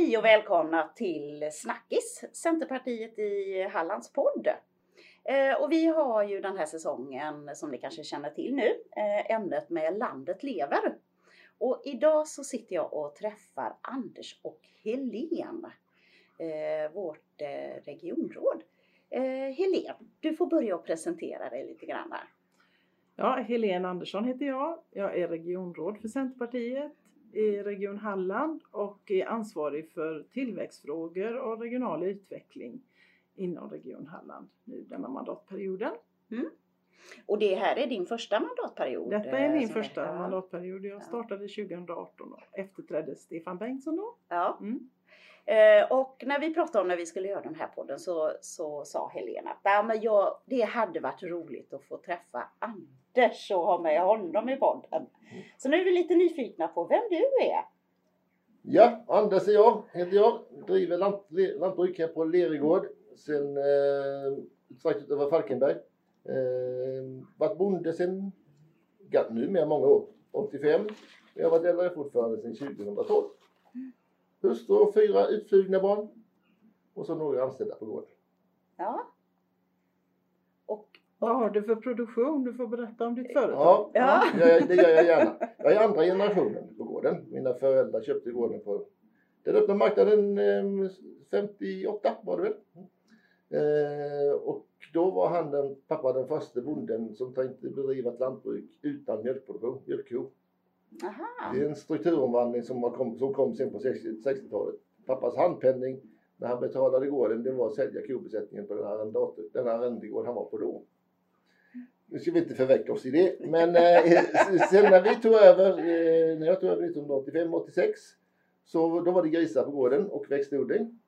Hej och välkomna till Snackis, Centerpartiet i Hallands podd. Eh, och vi har ju den här säsongen, som ni kanske känner till nu, eh, ämnet med Landet lever. Och idag så sitter jag och träffar Anders och Helen, eh, vårt regionråd. Helen, du får börja och presentera dig lite grann här. Ja, Helene Andersson heter jag. Jag är regionråd för Centerpartiet i Region Halland och är ansvarig för tillväxtfrågor och regional utveckling inom Region Halland nu denna mandatperioden. Mm. Och det här är din första mandatperiod? Detta är min första är, mandatperiod. Jag startade 2018 och efterträdde Stefan Bengtsson då. Ja. Mm. Eh, och när vi pratade om när vi skulle göra den här podden så, så sa Helena att ja, men jag, det hade varit roligt att få träffa Anders och ha med honom i podden. Så nu är vi lite nyfikna på vem du är. Ja, Anders är jag, heter jag. Driver lant, lantbruk här på Lerigård sen eh, strax utanför Falkenberg. Eh, varit bonde sen, ja, nu många år, 85. Jag har varit äldre fortfarande sedan 2012. Hustru och fyra utflugna barn. Och så några anställda på gården. Ja. Vad har du för produktion? Du får berätta om ditt företag. Ja, ja. ja det gör jag gärna. Jag är andra generationen på gården. Mina föräldrar köpte gården på den öppna marknaden 58 eh, var det väl. Eh, och då var han den, pappa den första bonden som tänkte bedriva ett lantbruk utan mjölkproduktion, mjölkko. Aha. Det är en strukturomvandling som, kom, som kom sen på 60-talet. Pappas handpenning när han betalade gården det var att sälja kobesättningen på den, arrendator, den arrendegård han var på då. Nu ska vi inte förväcka oss i det. Men eh, sen när vi tog över, eh, när jag tog över 1985-86 så då var det grisar på gården och växtodling.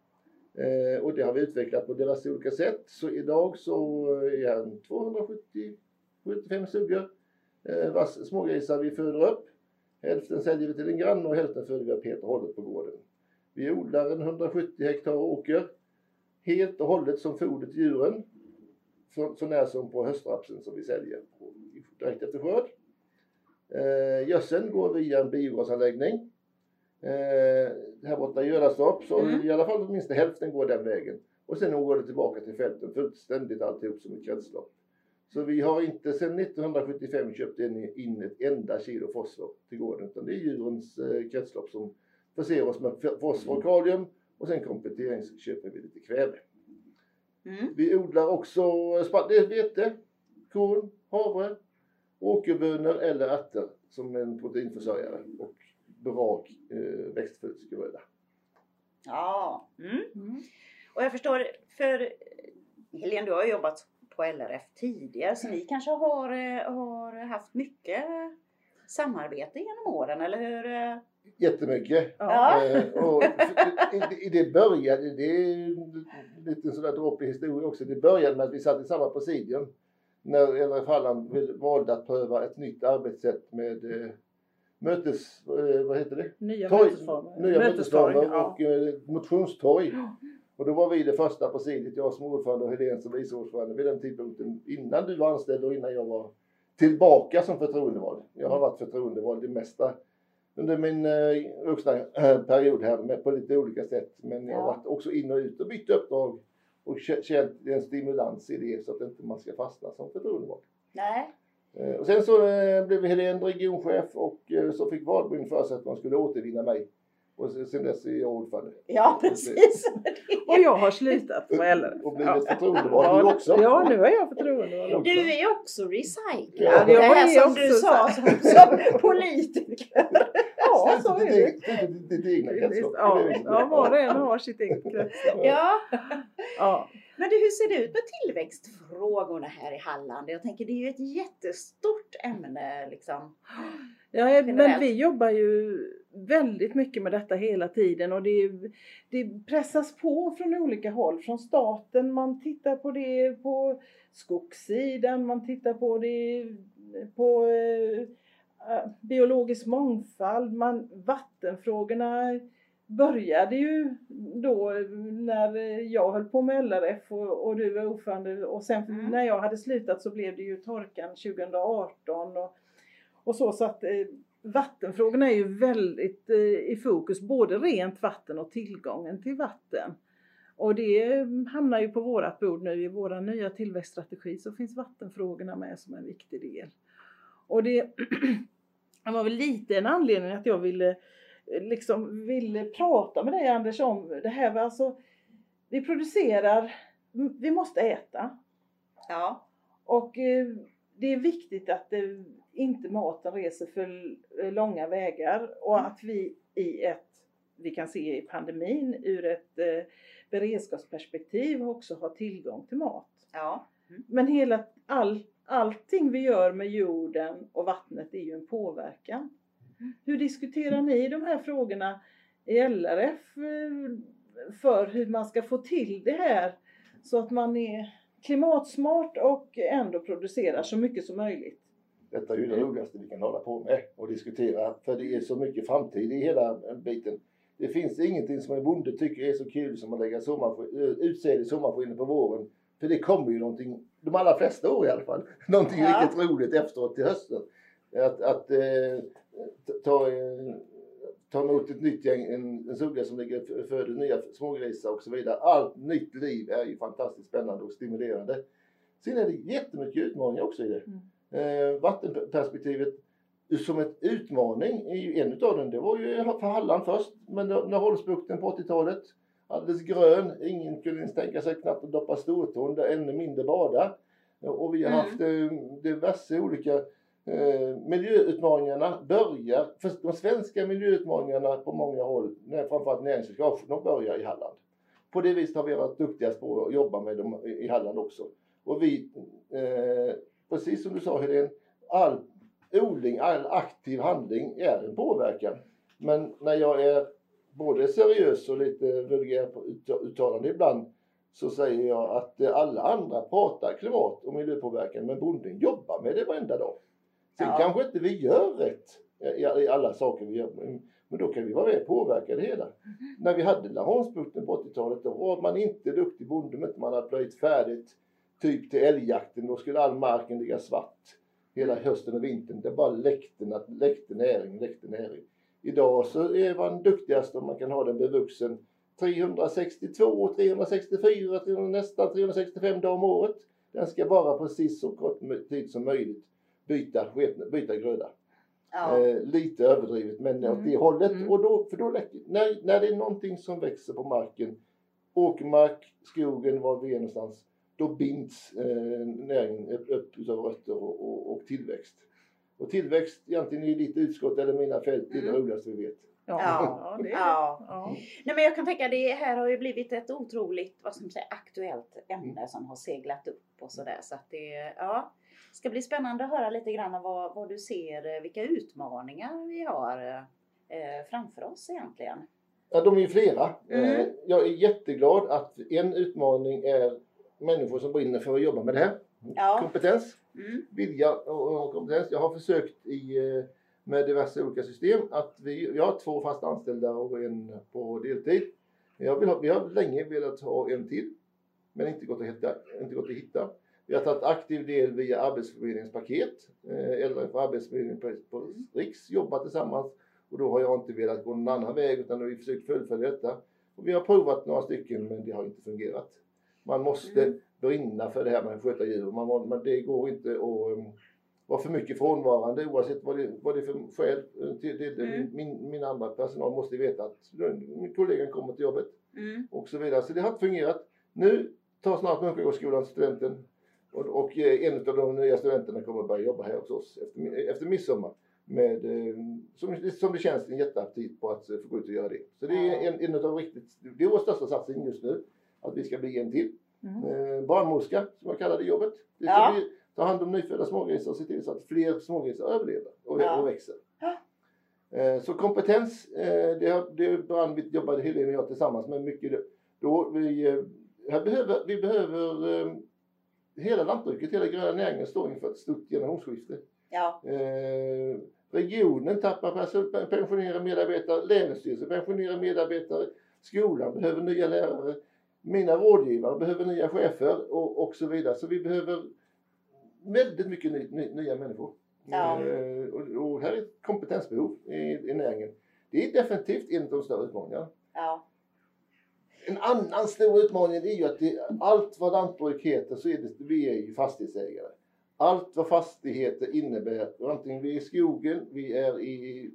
Eh, och det har vi utvecklat på diverse olika sätt. Så idag så är han 270 75 suggor eh, vars smågrisar vi föder upp. Hälften säljer vi till en granne och hälften föder vi upp helt och hållet på gården. Vi odlar en 170 hektar åker helt och hållet som foder till djuren så, så när som på höstrapsen som vi säljer direkt efter skörd. Eh, gödseln går via en biogasanläggning. Eh, här borta i Gölastorp så mm. i alla fall åtminstone hälften går den vägen. Och sen går det tillbaka till fälten fullständigt alltihop som ett kretslopp. Så vi har inte sedan 1975 köpt in ett enda kilo fosfor till gården utan det är djurens eh, kretslopp som förser oss med fosfor och kalium och sen kompletteringsköper vi lite kväve. Mm. Vi odlar också vete, korn, havre, åkerbönor eller ärtor som en proteinförsörjare och bra eh, växtfödselsgröda. Ja, mm. Mm. och jag förstår, för Helene du har jobbat på LRF tidigare så ni kanske har, eh, har haft mycket samarbete genom åren, eller hur? Jättemycket. Ja. Eh, och i, i det började, det är lite sådär dropp i historia också, det började med att vi satt i samma presidium när LRF Halland valde att pröva ett nytt arbetssätt med eh, mötes, eh, vad heter det? Nya Torg, mötesformer. Nya mötesformer ja. och eh, motionstorg. Och då var vi det första presidiet, jag som ordförande och Helene som vice ordförande vid den tidpunkten innan du var anställd och innan jag var tillbaka som förtroendevald. Jag har varit förtroendevald det mesta under min eh, vuxna eh, period här med, på lite olika sätt. Men jag har varit också in och ut och bytt uppdrag och känt en stimulans i det så att inte man ska fastna som förtroendevald. Nej. Eh, och sen så eh, blev Helene regionchef och eh, så fick Valbrunn för sig att man skulle återvinna mig. Och sen dess är jag ordförande. Ja precis. och jag har slutat på LRF. Och blivit ja. förtroendevald du också. Ja nu är jag förtroendevald också. Du är också recyclad. Ja, det här som du sa som, som politiker. ja så är det. Ditt egna kretslopp. Ja, var och en har sitt eget kretslopp. Ja. ja. Men du, hur ser det ut med tillväxtfrågorna här i Halland? Jag tänker det är ju ett jättestort ämne liksom. Ja, men vi jobbar ju väldigt mycket med detta hela tiden och det, det pressas på från olika håll. Från staten, man tittar på det på skogssidan, man tittar på det på eh, biologisk mångfald, man, vattenfrågorna började ju då när jag höll på med LRF och, och du var ordförande och sen mm. när jag hade slutat så blev det ju torkan 2018 och, och så så att eh, vattenfrågorna är ju väldigt eh, i fokus, både rent vatten och tillgången till vatten. Och det hamnar ju på vårat bord nu i vår nya tillväxtstrategi så finns vattenfrågorna med som en viktig del. Och det, var väl lite en anledning att jag ville liksom ville prata med dig Anders om det här. Alltså, vi producerar, vi måste äta. Ja. Och eh, det är viktigt att det, inte maten reser för långa vägar och mm. att vi i ett, vi kan se i pandemin, ur ett eh, beredskapsperspektiv också har tillgång till mat. Ja. Mm. Men hela, all, allting vi gör med jorden och vattnet är ju en påverkan. Mm. Hur diskuterar ni de här frågorna i LRF eh, för hur man ska få till det här så att man är klimatsmart och ändå producerar så mycket som möjligt? Detta är ju det roligaste vi kan hålla på med och diskutera för det är så mycket framtid i hela biten. Det finns ingenting som en bonde tycker är så kul som att lägga utsäde i sommarskinen på våren. För det kommer ju någonting, de allra flesta år i alla fall, någonting ja. riktigt roligt efteråt till hösten. Att, att eh, ta, eh, ta emot ett nytt gäng, en, en sugga som ligger föder nya smågrisar och så vidare. Allt nytt liv är ju fantastiskt spännande och stimulerande. Sen är det jättemycket utmaningar också i det. Mm. Eh, vattenperspektivet som en utmaning en utav dem. Det var ju för Halland först, men Laholmsbukten på 80-talet. Alldeles grön, ingen kunde ens tänka sig knappt att doppa stortån, ännu mindre bada. Och vi har mm. haft eh, diverse olika eh, miljöutmaningarna börjar, för de svenska miljöutmaningarna på många håll, framförallt näringsläckage, de börjar i Halland. På det viset har vi varit duktigast på att jobba med dem i Halland också. Och vi, eh, precis som du sa Helene, all odling, all aktiv handling är en påverkan. Men när jag är både seriös och lite vulgär på uttalande ibland så säger jag att alla andra pratar klimat och miljöpåverkan men bonden jobbar med det varenda dag. Sen ja. kanske inte vi gör rätt i alla saker vi gör men då kan vi vara med och påverka det hela. Mm. När vi hade Laholmsbukten på 80-talet då var man inte duktig bonde om man hade plöjt färdigt typ till älgjakten. Då skulle all marken ligga svart hela hösten och vintern. Det bara läckte, läckte näring, läckte näring. Idag så är man duktigast om man kan ha den bevuxen 362, 364, 300, nästan 365 dagar om året. Den ska bara precis så kort tid som möjligt byta, byta gröda. Ja. Eh, lite överdrivet men mm. åt det hållet. Mm. Och då, för då läcker, när, när det är någonting som växer på marken, åkermark, skogen, var vi är någonstans, då binds eh, näringen upp utav rötter och, och, och, tillväxt. Och tillväxt egentligen i ditt utskott eller mina fält det är det mm. roligaste vi vet. Ja, ja, det är ja. ja. Nej, men jag kan tänka det här har ju blivit ett otroligt vad ska man säga, aktuellt ämne mm. som har seglat upp och sådär. Så att det ja, ska bli spännande att höra lite grann vad, vad du ser, vilka utmaningar vi har eh, framför oss egentligen. Ja, de är ju flera. Mm. Eh, jag är jätteglad att en utmaning är människor som brinner för att jobba med det här. Ja. Kompetens, mm. vilja och kompetens. Jag har försökt i, eh, med diverse olika system att vi, jag har två fast anställda och en på deltid. Jag vill ha, vi har länge velat ha en till men inte gått att hitta. Inte gått att hitta. Vi har tagit aktiv del via Arbetsförmedlingens paket eller för Arbetsförmedlingen på, på Riks jobbat tillsammans och då har jag inte velat gå någon annan väg utan vi har försökt fullfölja detta. Och vi har provat några stycken men det har inte fungerat. Man måste mm. brinna för det här med att sköta djur. Man, man, det går inte att um, vara för mycket frånvarande oavsett vad det, vad det är för skäl. Det, det, mm. min, min andra personal måste veta att min kollega kommer till jobbet mm. och så vidare. Så det har inte fungerat. Nu tar snart Munkagårdsskolan studenten och, och en av de nya studenterna kommer börja jobba här hos oss efter, efter midsommar. Med, eh, som, som det känns en jätteaptit på att få gå ut och göra det. Så det är en, en av riktigt, det är vår största satsning just nu att vi ska bli en till. Mm. Eh, barnmorska, som jag kallar det jobbet. Vi ska ja. bli, ta hand om nyfödda smågrisar och se till så att fler smågrisar överlever och, ja. och växer. Ja. Eh, så kompetens, eh, det, det brann vi jobbade Helene och jag tillsammans med mycket. Då vi, eh, här behöver, vi behöver eh, hela lantbruket, hela gröna näringen står inför ett stort generationsskifte. Ja. Eh, regionen tappar pensionerade medarbetare, Länsstyrelsen pensionerar medarbetare, skolan behöver nya lärare mina rådgivare behöver nya chefer och, och så vidare. Så vi behöver väldigt mycket ny, ny, nya människor. Ja. Eh, och, och här är ett kompetensbehov i, i näringen. Det är definitivt en av de större utmaningarna. Ja. En annan stor utmaning är ju att det, allt vad lantbruk heter så är det, vi är ju fastighetsägare. Allt vad fastigheter innebär, antingen vi är i skogen, vi är i,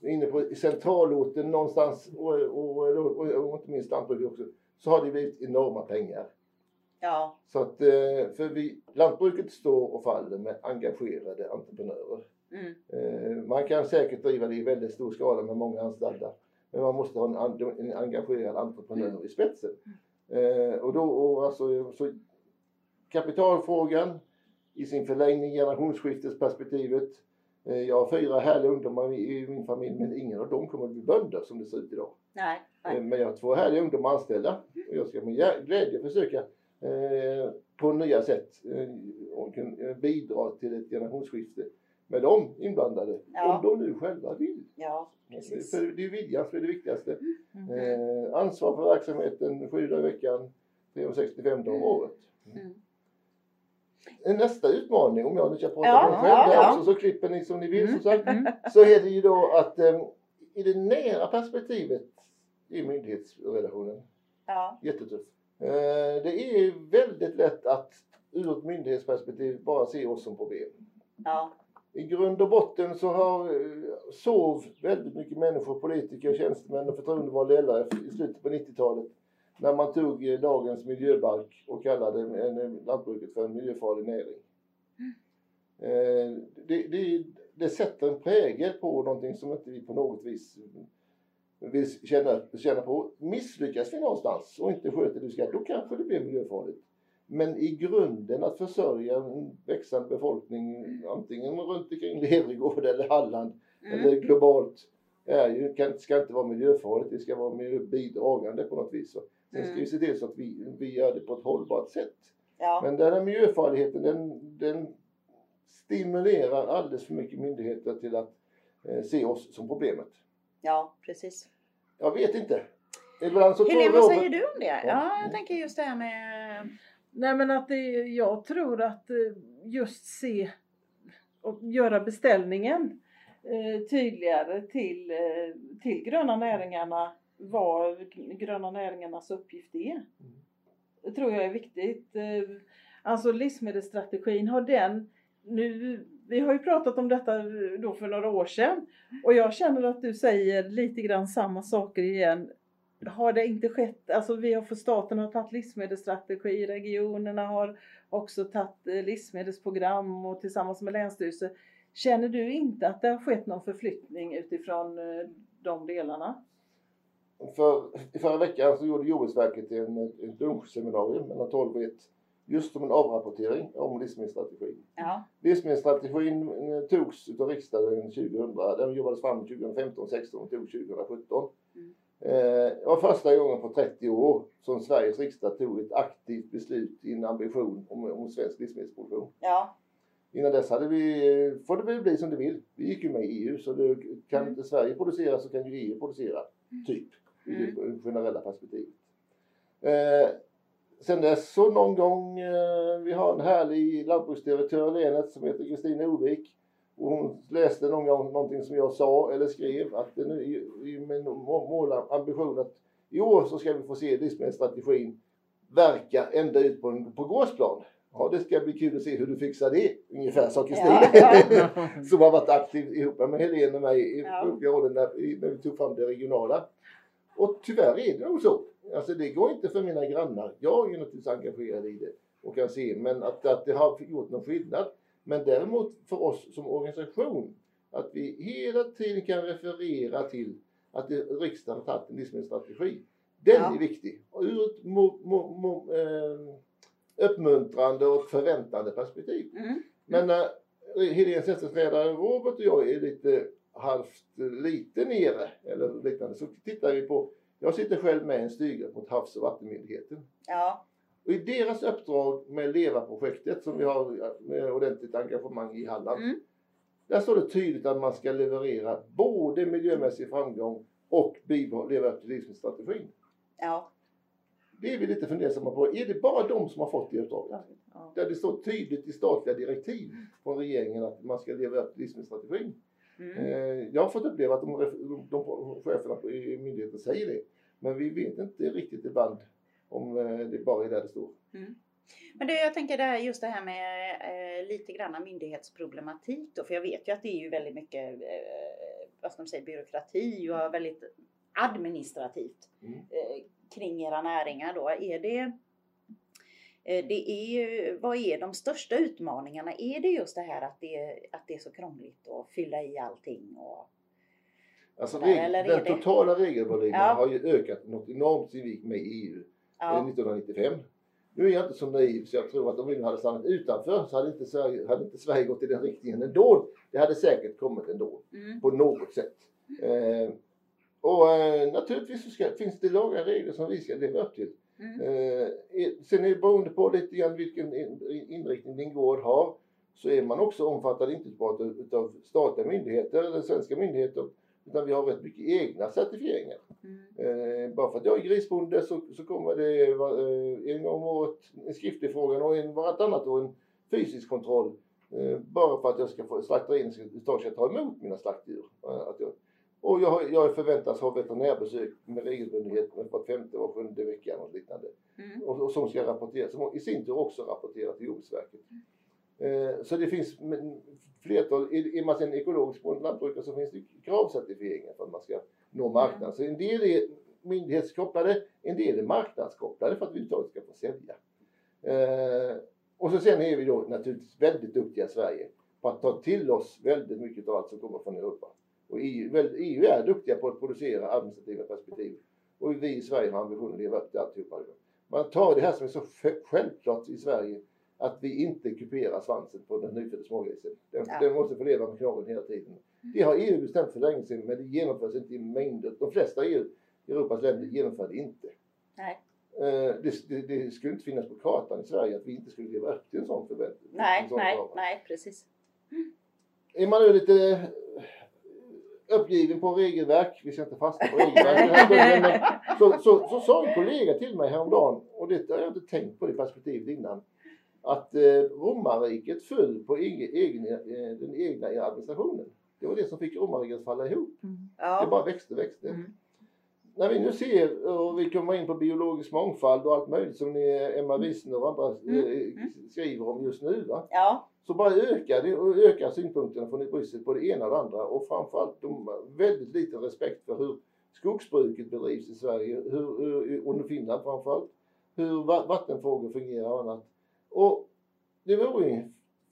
inne på centralorten någonstans och, och, och, och, och inte minst lantbruk också, så har det blivit enorma pengar. Ja. Så att, eh, för vi, lantbruket står och faller med engagerade entreprenörer. Mm. Eh, Man kan säkert driva det i väldigt stor skala med många anställda. Men man måste ha en, en engagerad entreprenör i spetsen. Eh, och då, och alltså, så kapitalfrågan i sin förlängning, generationsskiftesperspektivet. Jag har fyra härliga ungdomar i, i min familj men ingen av dem kommer att bli bönder som det ser ut idag. Nej. Eh, Nej. Men jag har två härliga ungdomar anställda och jag ska med glädje försöka eh, på nya sätt eh, eh, bidra till ett generationsskifte med dem inblandade. Ja. Om de nu själva vill. Ja, precis. För det är viljan som är det viktigaste. Mm. Eh, ansvar för verksamheten sju dagar i veckan, 365 dagar om året. Mm. Nästa utmaning, om jag nu ska prata Ja, om mig själv ja, också, så klipper ni som ni vill som sagt. Mm. Så är det ju då att eh, i det nära perspektivet i myndighetsrelationen, Ja. jättetuff. Eh, det är väldigt lätt att ur ett myndighetsperspektiv bara se oss som problem. Ja. I grund och botten så har, eh, sov väldigt mycket människor, politiker, tjänstemän och förtroendevalda LRF i slutet på 90-talet när man tog eh, dagens miljöbalk och kallade en, lantbruket för en miljöfarlig näring. Eh, det, det, det sätter en prägel på någonting som inte vi på något vis vill känna, känna på. Misslyckas vi någonstans och inte sköter det vi ska, då kanske det blir miljöfarligt. Men i grunden att försörja en växande befolkning antingen runt omkring Levergård eller Halland Mm. eller globalt är ju, kan, ska inte vara miljöfarligt, det ska vara miljöbidragande på något vis. Sen ska Mm. vi se till så att vi, vi gör det på ett hållbart sätt. Ja. Men den här miljöfarligheten den, den stimulerar alldeles för mycket myndigheter till att eh, se oss som problemet. Ja, precis. Jag vet inte. Ibland så Helene, vad säger du om det? Ja, jag tänker just det här med... Nej men att det, jag tror att eh, just se och göra beställningen eh, tydligare till, eh, till gröna näringarna vad gröna näringarnas uppgift är. Det tror jag är viktigt. Alltså livsmedelsstrategin har den nu, vi har ju pratat om detta då för några år sedan och jag känner att du säger lite grann samma saker igen. Har det inte skett, alltså vi har för staten har tagit livsmedelsstrategi, regionerna har också tagit eh, livsmedelsprogram och tillsammans med länsstyrelser. Känner du inte att det har skett någon förflyttning utifrån eh, de delarna? För, I förra veckan så gjorde Jordbruksverket en, ett lunchseminarium mellan 12 och 1 just som en avrapportering om livsmedelsstrategin. Ja. Livsmedelsstrategin eh, togs utav riksdagen 2000, den jobbades fram 2015, 16 och tog 2017. Mm. Eh, Det var första gången på 30 år som Sveriges riksdag tog ett aktivt beslut i en ambition om, om svensk livsmedelsproduktion. Ja. Innan dess hade vi, eh, får det väl bli som det vill. Vi gick ju med i EU så det, kan Mm. inte Sverige producera så kan ju EU producera. Typ. I Mm. det generella perspektivet. Eh, sen dess så någon gång, eh, vi har en härlig lantbruksdirektör i länet som heter Kristina Ovik. Och hon läste någon gång någonting som jag sa eller skrev att det nu i, i min må- mål, ambition att i år så ska vi få se livsmedelsstrategin verka ända ut på, en, på gårdsplan. Ja, det ska bli kul att se hur du fixar det. Ungefär sa Kristina. Ja, som har varit aktiv ihop med Helene och mig i Ja. olika i- när vi tog fram det regionala. Och tyvärr är det nog så. Alltså det går inte för mina grannar. Jag är ju naturligtvis engagerad i det och kan se men att, att det har gjort någon skillnad. Men däremot för oss som organisation att vi hela tiden kan referera till att det, riksdagen har tagit en livsmedelsstrategi. Den Ja. är viktig. Och ur ett mo, mo, mo, eh, uppmuntrande och förväntande perspektiv. Mm. Men när Heléns efterträdare Robert och jag är lite halvt lite nere eller liknande så tittar vi på, jag sitter själv med i en styrgrupp mot Havs och vattenmyndigheten. Ja. Och i deras uppdrag med LEVA-projektet som vi har med ordentligt engagemang i Halland. Mm. Där står det tydligt att man ska leverera både miljömässig framgång och leva upp till livsmedelsstrategin. Ja. Det är vi lite fundersamma på. Är det bara de som har fått det uppdraget? Ja. Där det står tydligt i statliga direktiv från regeringen att man ska leva upp till livsmedelsstrategin. Mm. Eh, jag har fått uppleva att de, de, de cheferna i myndigheten säger det. Men vi vet inte riktigt ibland om eh, det bara är där det står. Mm. Men det, jag tänker det här, just det här med eh, lite grann myndighetsproblematik då, för jag vet ju att det är ju väldigt mycket, eh, vad ska man säga, byråkrati och väldigt administrativt mm. eh, kring era näringar då. Är det, det är, vad är de största utmaningarna? Är det just det här att det, att det är så krångligt att fylla i allting? Och, alltså där, den totala regelvolymen ja. har ju ökat något enormt gick med i EU ja. 1995. Nu är jag inte så naiv så jag tror att om vi hade stannat utanför så hade inte Sverige, hade inte Sverige gått i den riktningen ändå. Det hade säkert kommit ändå mm. på något sätt. Eh, och eh, naturligtvis ska, finns det lagar och regler som vi ska leva upp till. Mm. Eh, sen är det beroende på lite grann vilken inriktning din gård har så är man också omfattad inte bara utav statliga myndigheter eller svenska myndigheter utan vi har rätt mycket egna certifieringar. Mm. Eh, bara för att jag är grisbonde så, så kommer det eh, en gång om året en skriftlig fråga och en vartannat år en fysisk kontroll. Eh, bara för att jag ska få slakterien ska, ta emot mina slaktdjur. Att jag, och jag, jag förväntas ha veterinärbesök med regelbundenhet var femte och sjunde vecka och liknande. Mm. Och, och som ska rapporteras, som i sin tur också rapporterar till Jordbruksverket. Mm. Eh, så det finns flertal, är man sen ekologisk lantbrukare så finns det kravcertifieringar för att man ska nå marknaden. Mm. Så en del är myndighetskopplade, en del är marknadskopplade för att vi överhuvudtaget ska få sälja. Eh, och så sen är vi då naturligtvis väldigt duktiga i Sverige på att ta till oss väldigt mycket av allt som kommer från Europa. Och EU, EU är duktiga på att producera administrativa perspektiv. Och vi i Sverige har ambitionen att leva upp till alltihopa. Man tar det här som är så självklart i Sverige att vi inte kuperar svansen på den nyfödda smågrisen. Den, ja. den måste få leva med knorren hela tiden. Det har EU bestämt för länge sedan men det genomförs inte i mängder. De flesta EU, Europas länder genomför det inte. Nej. Eh, det, det, det, skulle inte finnas på kartan i Sverige att vi inte skulle leva upp till en sån förväntning. Nej, nej, nej, precis. Är man nu lite uppgiven på regelverk, vi ska inte fastna på regelverk men så, så, så, sa en kollega till mig häromdagen, och det har jag inte tänkt på det perspektivet innan, att eh, romarriket föll på egen, egen, eh, den egna administrationen. Det var det som fick romarriket att falla ihop. Mm. Ja. Det bara växte, växte. Mm. När vi nu ser, och vi kommer in på biologisk mångfald och allt möjligt som ni, Emma mm. Wissner och andra mm. Eh, mm. skriver om just nu. Va? Ja. Så bara ökar det ökar synpunkterna från Bryssel på det ena och det andra och framförallt de väldigt liten respekt för hur skogsbruket bedrivs i Sverige hur, hur, och Finland framförallt. Hur vattenfrågor fungerar och annat. Och det vore ju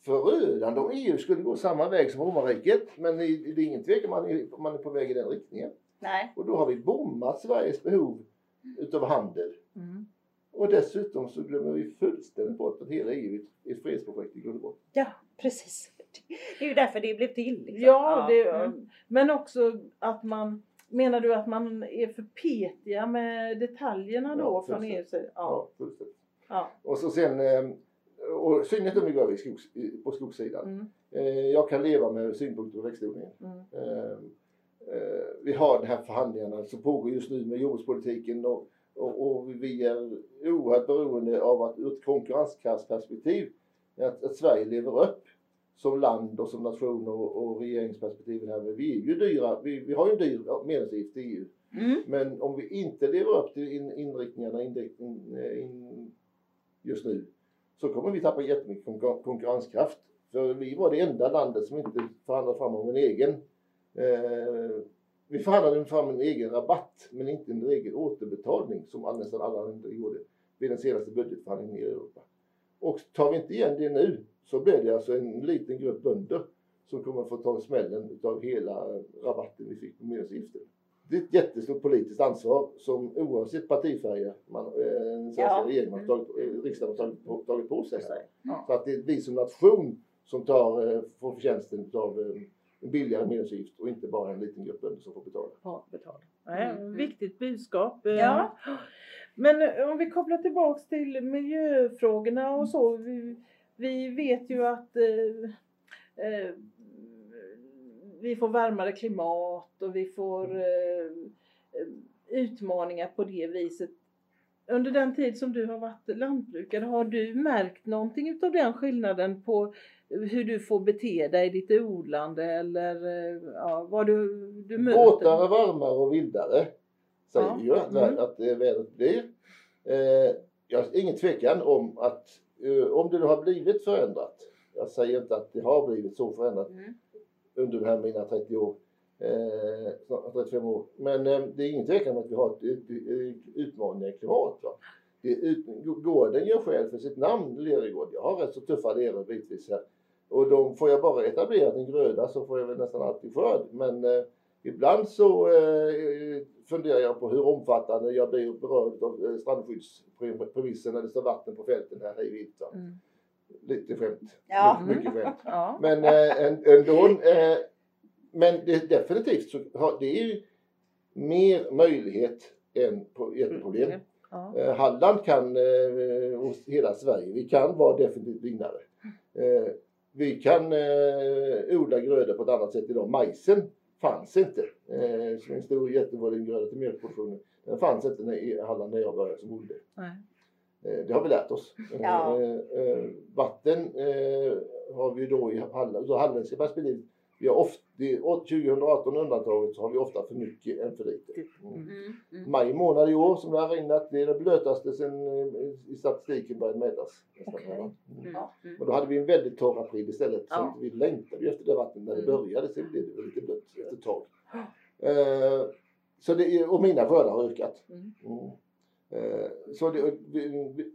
förödande om EU skulle gå samma väg som romarriket. Men det är ingen tvekan är, man är på väg i den riktningen. Nej. Och då har vi bommat Sveriges behov utav handel. Mm. Och dessutom så glömmer vi fullständigt bort att hela EU är ett fredsprojekt i grund och botten. Ja, precis. Det är ju därför det blev till. Liksom. Ja, det, mm. men också att man Menar du att man är för petiga med detaljerna då ja, från EU? Ja, ja fullständigt. Ja. Och så sen eh, och i synnerhet om vi går skogs, på skogssidan. Mm. Eh, jag kan leva med synpunkter på växtodlingen. Mm. Eh, eh, vi har de här förhandlingarna som pågår just nu med jordbrukspolitiken och, och, och vi är oerhört beroende av att ur ett konkurrenskraftsperspektiv att, att Sverige lever upp som land och som nation och, och regeringsperspektivet här. Men vi är ju dyra, vi, vi har ju en dyr medlemsavgift i EU. Mm. Men om vi inte lever upp till in, inriktningarna in, in, just nu så kommer vi tappa jättemycket konkurrenskraft. För vi var det enda landet som inte förhandlade fram om en egen eh, vi förhandlade fram en egen rabatt men inte en egen återbetalning som nästan alla länder gjorde vid den senaste budgetförhandlingen i Europa. Och tar vi inte igen det nu så blir det alltså en liten grupp bönder som kommer få ta smällen av hela rabatten vi fick på medlemsavgiften det är ett jättestort politiskt ansvar som oavsett partifärger man, eh, den svenska ja. regeringen har tagit, eh, riksdagen har tagit, tagit på sig. Ja. Så att det är vi som nation som tar, eh, får förtjänsten av billigare medlemsavgift och inte bara en liten grupp bönder som får betala. Ja, betala. Mm. Mm. Viktigt budskap. Ja. Men om vi kopplar tillbaks till miljöfrågorna och så. Vi, vi vet ju att eh, eh, vi får varmare klimat och vi får mm. eh, utmaningar på det viset. under den tid som du har varit lantbrukare, har du märkt någonting utav den skillnaden på hur du får bete dig i ditt odlande eller ja, vad du, du möter? Våtare, varmare och vildare säger ja. ju att, mm. att vädret blir. Eh, jag har ingen tvekan om att eh, om det nu har blivit förändrat, jag säger inte att det har blivit så förändrat mm. under de här mina 30 år, eh, 35 år, men eh, det är ingen tvekan om att vi har ett, ett utmanande klimat. Va? Det, ut, gården gör skäl för sitt namn, Lerigård. Jag har rätt så tuffa leror bitvis här. Och då får jag bara etablera en gröda så får jag väl nästan alltid skörd. Men eh, ibland så eh, funderar jag på hur omfattande jag blir berörd av eh, strandskyddspremissen när det står vatten på fälten här i vilt. Mm. Lite skämt. Ja. Mycket skämt. ja. Men äh, ändå. Äh, men det, definitivt så har, det är ju mer möjlighet än ett problem. Mm. Ja. Äh, Halland kan, äh, hos hela Sverige, vi kan vara definitivt vinnare. Vi kan odla grödor på ett annat sätt idag. Majsen fanns inte. Eh, som en stor jättevolymgröda till mjölkproduktionen. Den fanns inte i Halland när jag började som bonde. Eh, det har vi lärt oss. Ja. Eh, eh vatten eh, har vi då i Halland, så halländska perspektiv. Vi har ofta, 2018 undantaget så har vi ofta för mycket än för lite. Mm. Mm. Mm. Maj månad i år som det har regnat, det är det blötaste sen eh, i statistiken började mätas. Okay. Mm. Mm. Och då hade vi en väldigt torr april istället. Ja. Så vi längtade ju efter det vattnet när det mm. började. Sen blev det lite blött efter ett tag. Uh, så det, och mina skördar har ökat. Uh, så det,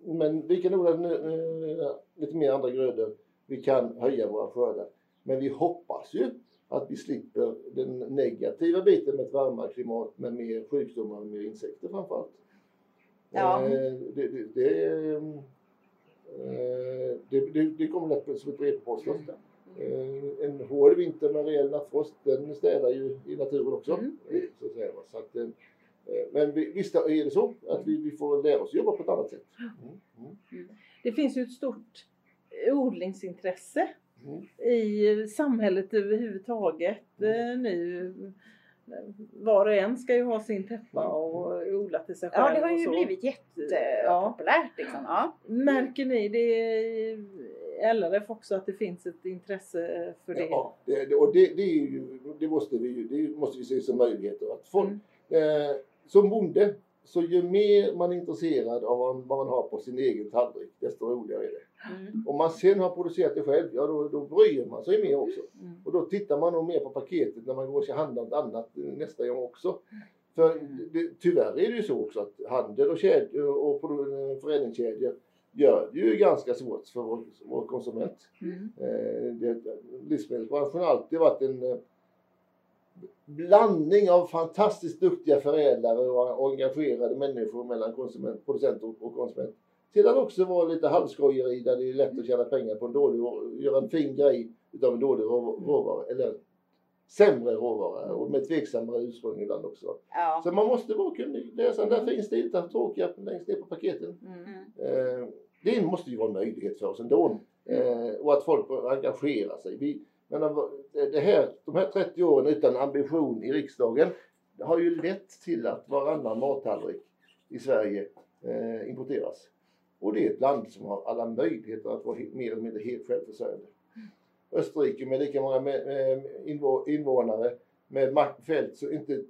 men vi kan odla uh, lite mer andra grödor. Vi kan höja våra skördar. Men vi hoppas ju att vi slipper den negativa biten med ett varmare klimat med mer sjukdomar och mer insekter framförallt. Ja. Eh, det, det, det, eh, det, det kommer lätt som ett brev på posten. Mm. En hård vinter med rejäl nattfrost den städar ju i naturen också. Mm. Så att säga. Så att, men visst är det så att vi, vi får lära oss jobba på ett annat sätt. Mm. Mm. Det finns ju ett stort odlingsintresse i samhället överhuvudtaget mm. nu. Var och en ska ju ha sin täppa och odla till sig själv. Ja, det har ju blivit jättepopulärt. Ja. Liksom. Ja. Märker ni det i LRF också att det finns ett intresse för det? Ja, det, och det, det, ju, det måste, vi, det måste vi se som möjligheter. Att folk, mm. eh, som bonde så ju mer man är intresserad av vad man har på sin egen tallrik, desto roligare är det. Mm. Om man sen har producerat det själv, ja då, då bryr man sig mer också. Mm. Och då tittar man nog mer på paketet när man går och ska handla något annat nästa gång också. För det, tyvärr är det ju så också att handel och, kedjor och förädlingskedjor gör det ju ganska svårt för vår, vår konsument. Mm. Eh, det, livsmedelsbranschen har alltid varit en eh, blandning av fantastiskt duktiga förädlare och engagerade människor mellan konsument, producent och konsument. Till att också vara lite halvskojeri där det är lätt att tjäna pengar på en dålig, göra en fin grej utav en dålig råvara. Eller sämre råvara och med tveksammare ursprung ibland också. Ja. Så man måste vara kunnig. Läsa där finstilta tråkiga längst ner på paketen. Mm. Eh, det måste ju vara en möjlighet för oss ändå. Mm. Eh, och att folk engagerar sig. Vi, men det här, de här 30 åren utan ambition i riksdagen har ju lett till att varannan mattallrik i Sverige eh, importeras. Och det är ett land som har alla möjligheter att vara mer eller mindre helt självförsörjande. Österrike med lika många invånare med fält så inte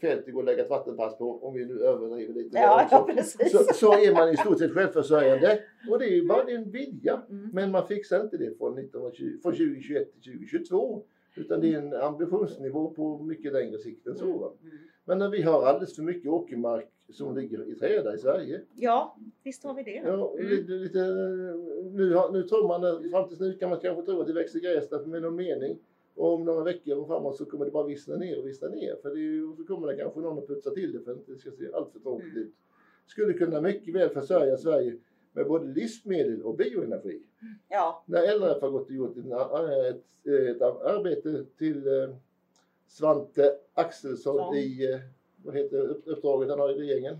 fält det går att lägga ett vattenpass på om vi nu överdriver lite. Ja, ja, så, så, är man i stort sett självförsörjande. Och det är ju bara en vilja. Mm. Men man fixar inte det från, 1920, från 2021 till 2022. Utan det är en ambitionsnivå på mycket längre sikt än så. Mm. mm. Men när vi har alldeles för mycket åkermark som ligger i träda i Sverige. Ja, visst har vi det. Ja, mm. lite, lite, nu, har, nu tror man, fram tills nu kan man kanske tro att det växer gräs där med någon mening. Och om några veckor och framåt så kommer det bara vissna ner och vissna ner. För det är, så kommer det kanske någon att putsa till det för att det inte ska se alltför tråkigt mm. ut. Skulle kunna mycket väl försörja Sverige med både livsmedel och bioenergi. Ja. När LRF har gått och gjort ett, ett, ett arbete till eh, Svante Axelsson ja. i, eh, vad heter uppdraget han har i regeringen?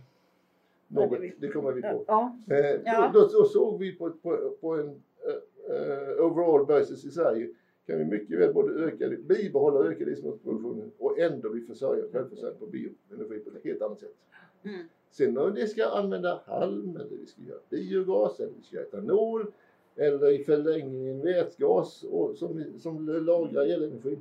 Något, det kommer vi på. Ja. Eh. Då, då, såg vi på, på, på en uh, overall basis i Sverige kan vi mycket väl både öka, bibehålla och öka livsmedelsproduktionen och ändå bli försörjare, självförsörjande på bioenergi på ett helt annat sätt. Mm. Sen om det ska använda halm eller vi ska göra biogas eller vi ska göra etanol eller i förlängningen vätgas och som, som lagrar elenergi.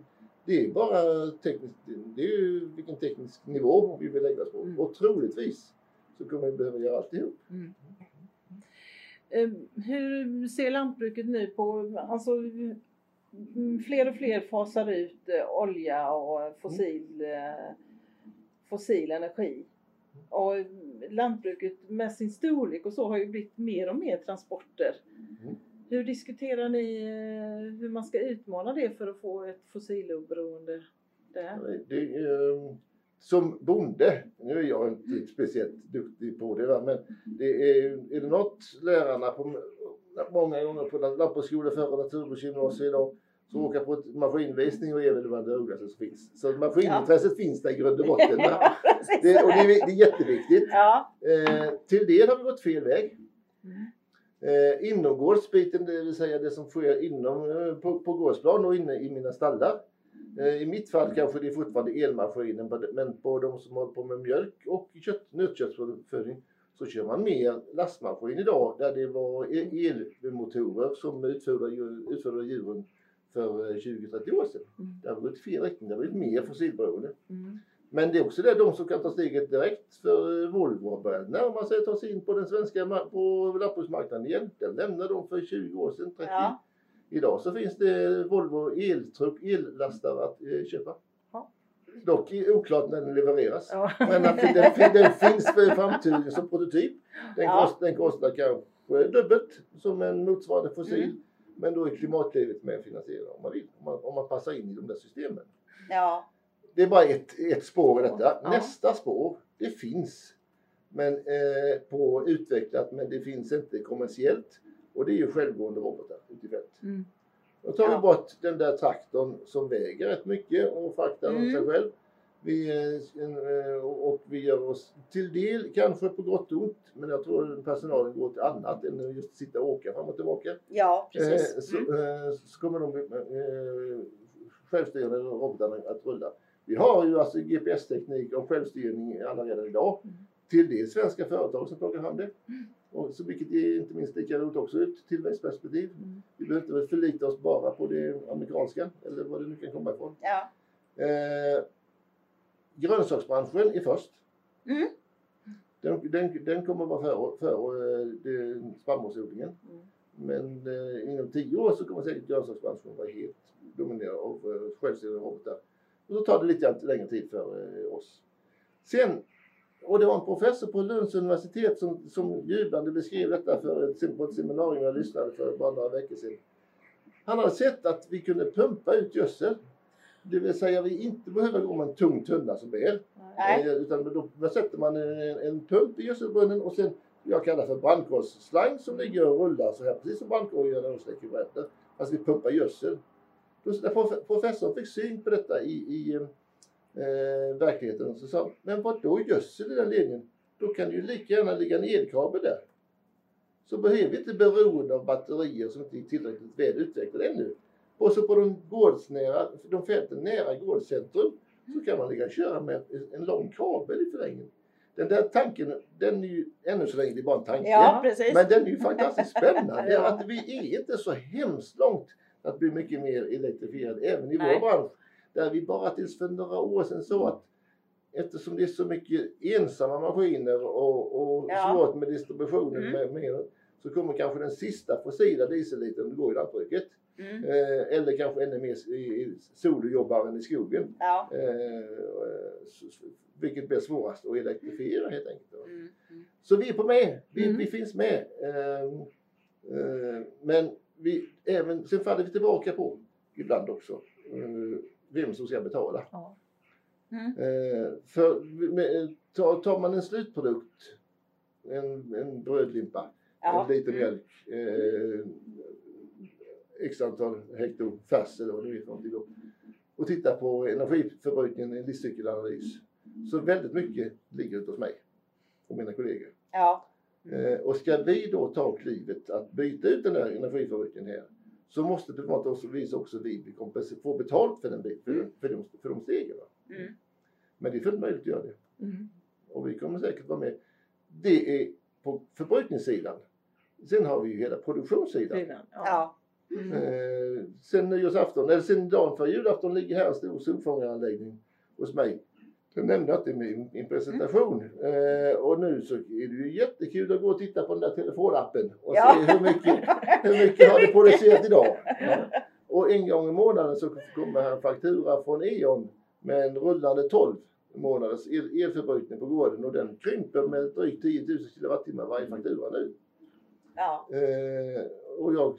Det är bara tekniskt, det är ju vilken teknisk nivå vi vill lägga oss på. Mm. Och troligtvis så kommer vi behöva göra alltihop. Mm. Ehm, hur ser lantbruket nu på, alltså fler och fler fasar ut eh, olja och fossil, mm. fossil energi. Och lantbruket med sin storlek och så har ju blivit mer och mer transporter. Mm. Hur diskuterar ni eh, hur man ska utmana det för att få ett fossiloberoende där? Det, eh, som bonde, nu är jag inte speciellt duktig på det, men det är, är det något lärarna på många gånger på lantbruksskolan före naturbruksgymnasiet idag som åker på ett maskinvisning och är väl bland det roligaste som finns. Så maskinintresset ja. finns där i grund och botten. ja, det, och det är, det är jätteviktigt. Ja. Eh, till det har vi gått fel väg. Mm. Eh, inomgårdsbiten, det vill säga det som sker inom, eh, på, på gårdsplan och inne i mina stallar. Eh, I mitt fall kanske det är fortfarande elmaskinen men på de som håller på med mjölk och kött, nötköttsuppfödning så kör man mer lastmaskin idag där det var e- elmotorer som utförde djuren för 20-30 år sedan. Mm. Det har gått fel riktning, det har blivit mer fossilberoende. Mm. Men det är också det de som kan ta steget direkt för Volvo har börjat närma sig att ta sig in på den svenska på lantbruksmarknaden igen. Den lämnade de för 20 år sedan, 30. Ja. Idag så finns det Volvo eltruck, ellastare att eh, köpa. Ja. Dock oklart när den levereras. Ja. Men att den, den finns för framtiden som prototyp. Den, ja. kost, den kostar kanske dubbelt som en motsvarande fossil. Mm. Men då är klimatklivet med finansiera om man vill. Om man, om man passar in i de där systemen. Ja. Det är bara ett, ett spår i detta. Ja. Nästa spår, det finns. Men eh, på utvecklat men det finns inte kommersiellt. Och det är ju självgående robotar ute i fält. Mm. Då tar ja. vi bort den där traktorn som väger rätt mycket och fraktar mm. sig själv. Vi, eh, och vi gör oss till del, kanske på gott och ont, men jag tror personalen går till annat än just sitta och åka fram och tillbaka. Ja, precis. Eh, så, mm. så kommer de självstyrande robotarna att rulla. Vi har ju alltså GPS-teknik och självstyrning redan idag. Mm. Till det svenska företag som plockar fram det. Mm. Och så vilket är inte minst lika roligt också ur ett tillväxtperspektiv. Mm. Vi behöver inte förlita oss bara på det amerikanska eller vad det nu kan komma ifrån. Ja. Eh, grönsaksbranschen är först. Mm. Den, den, den kommer vara före för, eh, spannmålsodlingen. Mm. Men eh, inom tio år så kommer säkert grönsaksbranschen vara helt dominerad av eh, självstyrande robotar. Och så tar det lite längre tid för eh, oss. Sen och det var en professor på Lunds universitet som, som jublande beskrev detta för ett, på ett seminarium jag lyssnade för bara några veckor sedan. Han hade sett att vi kunde pumpa ut gödsel. Det vill säga vi inte behöver gå med en tung tunna som väl. Eh, utan då, då sätter man en, en pump i gödselbrunnen och sen jag kallar för brandkårsslang som ligger och rullar så här precis som brandkåren gör när de släcker bränder. Alltså vi pumpar gödsel. När professorn fick syn på detta i, i eh, verkligheten. Så sa men vad då gödsel i den ledningen? Då kan det ju lika gärna ligga en elkabel där. Så behöver vi inte beroende av batterier som inte är tillräckligt väl utvecklade ännu. Och så på de gårdsnära, de fälten nära gårdscentrum så kan man ligga och köra med en lång kabel i förlängningen. Den där tanken, den är ju ännu så länge det är bara en tanke. Ja, men den är ju fantastiskt spännande. ja. Att vi är inte så hemskt långt att bli mycket mer elektrifierad även i Nej. vår bransch. Där vi bara tills för några år sedan såg att eftersom det är så mycket ensamma maskiner och, och ja. svårt med distributionen mm. med, med, så kommer kanske den sista fossila diesellitern gå i lantbruket. Mm. Eh, eller kanske ännu mer i, i solojobbaren i skogen. Ja. Eh, vilket blir svårast att elektrifiera helt enkelt. Mm. Mm. Så vi är på med, vi, mm. vi finns med. Eh, eh, men vi, även, sen faller vi tillbaka på ibland också eh, vem som ska betala. Ja. Mm. Eh, för med, tar, man en slutprodukt, en, en brödlimpa, ja. en liter mm. mjölk, eh, x antal hekto färs eller vad vet någonting då, och tittar på energiförbrukningen i en livscykelanalys. Så väldigt mycket ligger hos mig och mina kollegor. Ja. Eh, och ska vi då ta klivet att byta ut den där energiförbrukningen här så måste på något vis också vi få betalt för, den, för, mm. för, de, för de stegen. Mm. Men det är fullt möjligt att göra det. Mm. Och vi kommer säkert vara med. Det är på förbrukningssidan. Sen har vi ju hela produktionssidan. Sidan, ja. Ja. Mm. Eh, sen nyårsafton, eller sen dagen för julafton ligger här en stor solfångaranläggning hos mig. Det nämnde jag inte i min, presentation. Eh, och nu så är det ju jättekul att gå och titta på den där telefonappen och Ja. se hur mycket, hur mycket har det producerat idag. Ja. Och en gång i månaden så kommer en faktura från E.ON med en rullande 12 månaders el, elförbrukning på gården och den krymper med drygt 10 000 kilowattimmar varje faktura nu. Ja. Eh, och, jag,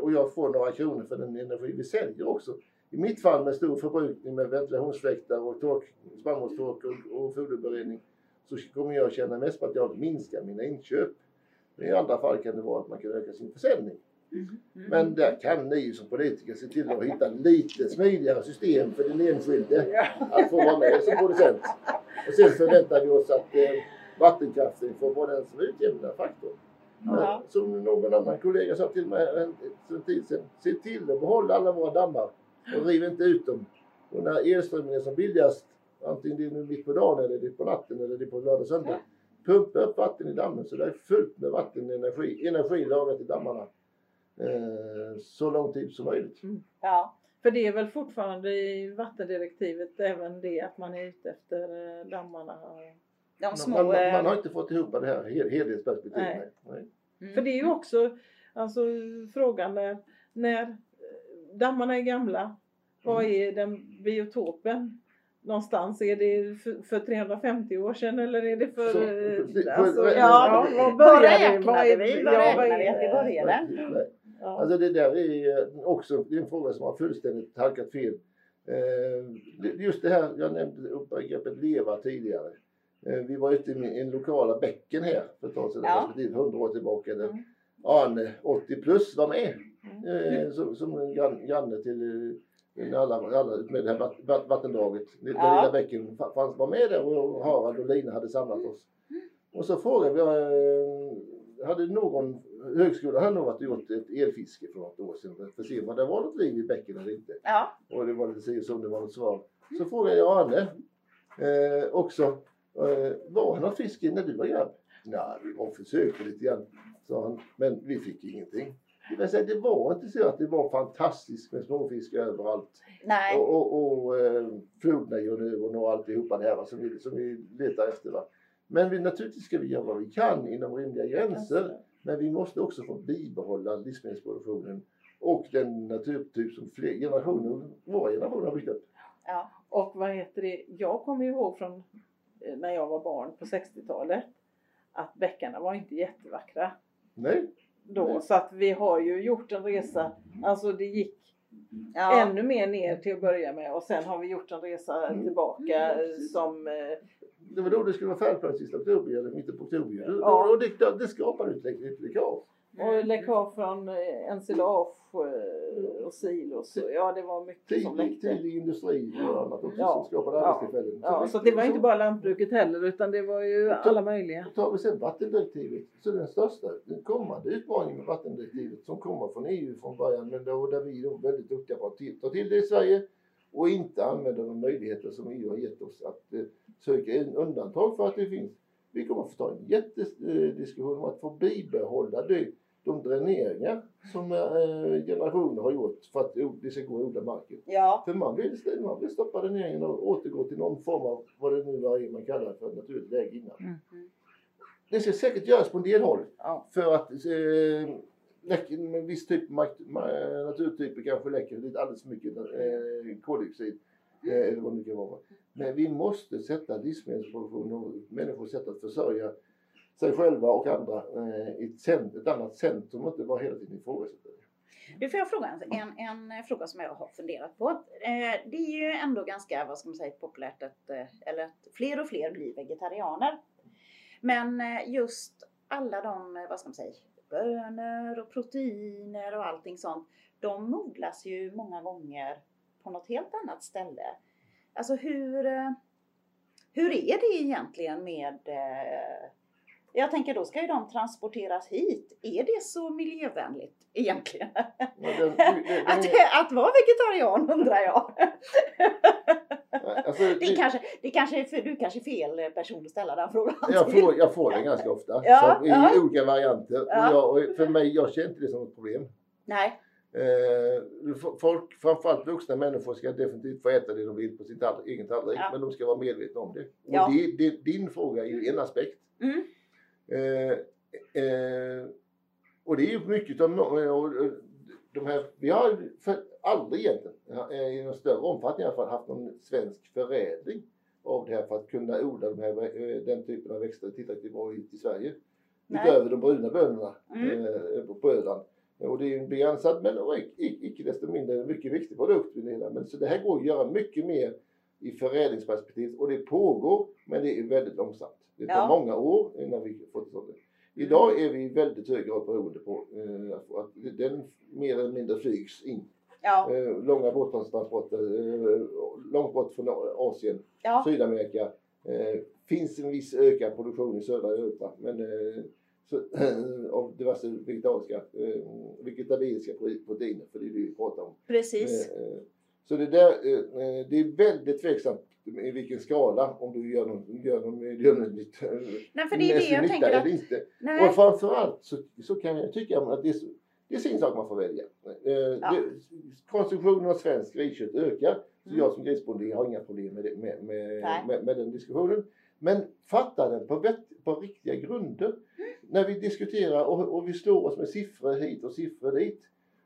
och jag får några kronor för den energi vi säljer också. I mitt fall med stor förbrukning med ventilationsfläktar och tork, spannmålstork och, och foderberedning så kommer jag tjäna mest på att jag minskar mina inköp. Men I andra fall kan det vara att man kan öka sin försäljning. Mm. Men där kan ni som politiker se till att hitta lite smidigare system för den enskilde att få vara med som producent. Och sen förväntar vi oss att eh, vattenkraften får vara den som utjämnar faktorn. Ja. Som någon annan kollega sa till mig en, en tid sedan. Se till att behålla alla våra dammar och riv inte ut dem. Och när elströmmen är som billigast, antingen det är nu mitt på dagen eller det är på natten eller det är på lördag och söndag. Pumpa upp vatten i dammen så det är fullt med vattenenergi, energi lagrat i dammarna. Eh, så lång tid som möjligt. Ja. För det är väl fortfarande i vattendirektivet även det att man är ute efter eh, dammarna. De små... Man, man, man eh, har inte fått ihop det här hel, helhetsperspektivet. Nej. Nej. mm. För det är ju också alltså, frågan när, när dammarna är gamla, vad Mm. är den biotopen? Någonstans, är det för, för 350 år sedan eller är det för... Så, eh, alltså, För- ja, vad är- vi? Vad ja, räknade vi att vi började? Ja. Alltså det där är också det är en fråga som har fullständigt halkat fel. Eh, Just det här, jag nämnde begreppet leva tidigare. Eh, Vi var ute i en lokala bäcken här för ett tag sedan, Ja. respektive 100 år tillbaka. Där Mm. Arne, 80 plus, var med Mm. eh, som, som gran- granne till eh, alla, alla med det här vatt- vatt- vattendraget. Den Ja. lilla bäcken fa- fanns, var med där och Harald och Lina hade samlat oss. Och så frågade vi, eh, hade någon högskola hade nog varit gjort ett elfiske för något år sedan för att se om det var något liv i bäcken eller inte. Ja. Och det var lite si och så om det var något svar. Så frågade jag Arne eh, också, eh, var det något fiske när du var grabb? Nej, vi var försökte lite grann, sa han. Men vi fick ingenting. Det, vill säga, det var inte så att det var fantastiskt med småfiskar överallt. Nej. Och, och, och eh, flodlejon och alltihopa det här som vi, som vi letar efter. Va? Men vi, naturligtvis ska vi göra vad vi kan inom rimliga gränser. Men vi måste också få bibehålla livsmedelsproduktionen och den naturtyp som fler generationer, våra generationer har byggt upp. Ja. Och vad heter det, jag kommer ju ihåg från eh, när jag var barn på 60-talet att bäckarna var inte jättevackra Nej, då. Nej. Så att vi har ju gjort en resa, alltså det gick Ja. ännu mer ner till att börja med och sen har vi gjort en resa Mm. tillbaka Mm, eh, som eh, det var då det skulle vara färdigt sista oktober eller mitten på oktober. Ja. Och det, det skapar ett läckage. Och läckage från eh, ensilage eh, och silos. Ja det var mycket som Tidig, läckte. tidig industri och annat också Ja. som skapade Ja. arbetstillfällen. Ja, så mycket det var inte bara lantbruket heller utan det var ju alla möjliga. Tar vi sen vattendirektivet så den största, den kommande utmaningen med vattendirektivet som kommer från EU från början men då, där vi är väldigt duktiga på att ta till det i Sverige och inte använda de möjligheter som EU har gett oss att eh, söka en undantag för att det finns. Vi kommer att få ta en jättediskussion om att få bibehålla det, de dräneringar som eh, generationer har gjort för att det ska gå att odla marken. Ja. För man vill, man vill stoppa dräneringen och återgå till någon form av vad det nu är man kallar för naturligt läge innan. Mm. Det ska säkert göras på en del håll Ja. för att eh, läcker, med viss typ naturtyper kanske läcker lite alldeles för mycket eh, koldioxid. Eh, eller vad det kan vara. Men vi måste sätta livsmedelsproduktion och människors sätt att försörja sig själva och andra eh, i ett, ett annat centrum och inte bara hela tiden ifrågasätta det. Får jag fråga en, en, en fråga som jag har funderat på. Eh, det är ju ändå ganska, vad ska man säga, populärt att, eh, eller att fler och fler blir vegetarianer. Men just alla de, vad ska man säga, bönor och proteiner och allting sånt. De odlas ju många gånger på något helt annat ställe. Alltså hur, hur är det egentligen med eh, jag tänker då ska ju de transporteras hit. Är det så miljövänligt egentligen? Den, den, den, att, att vara vegetarian undrar jag. Alltså, det, kanske, det kanske för, du kanske är fel person att ställa den frågan jag får, jag får den ganska ofta. Ja, så, I ja. olika varianter. Ja. Och jag, för mig, jag känner inte det som ett problem. Nej. Eh, folk, framförallt vuxna människor ska definitivt få äta det de vill på sin tall egen tallrik. Men de ska vara medvetna om det. Och det, det, din fråga är ju en aspekt. Mm. Eh, eh, och det är ju mycket av de här, vi har för, aldrig egentligen i någon större omfattning i alla fall haft någon svensk förädling av det här för att kunna odla de här, eh, den typen av växter tillräckligt bra i, i Sverige. Nej. Utöver de bruna bönorna mm. eh, på Öland. Och det är en begränsad men icke desto mindre en mycket viktig produkt. Men så det här går att göra mycket mer i förädlingsperspektiv och det pågår men det är väldigt långsamt. Det tar ja. många år innan vi får till sånt. Idag är vi i väldigt hög grad beroende på eh, att den mer eller mindre flygs in. Ja. Eh, långa båttransporter, eh, långt bort från Asien, ja. Sydamerika. Eh, finns en viss ökad produktion i södra Europa men eh, så, av diverse vegetariska, eh, vegetabiliska proteiner, för det är det vi pratar om. Precis. Eh, så det där, eh, det är väldigt tveksamt i vilken skala om du gör någon, gör någon miljönytta Nej, för det är det jag tänker att... Inte. Nej. Och framförallt så, så kan jag tycka att det är, det är sin sak man får välja. Ja. Det, konsumtionen av svenskt griskött ökar. Så mm. jag som grisbonde har inga problem med, det, med, med, med, med, den diskussionen. Men fatta den på, på riktiga grunder. Mm. När vi diskuterar och, och vi slår oss med siffror hit och siffror dit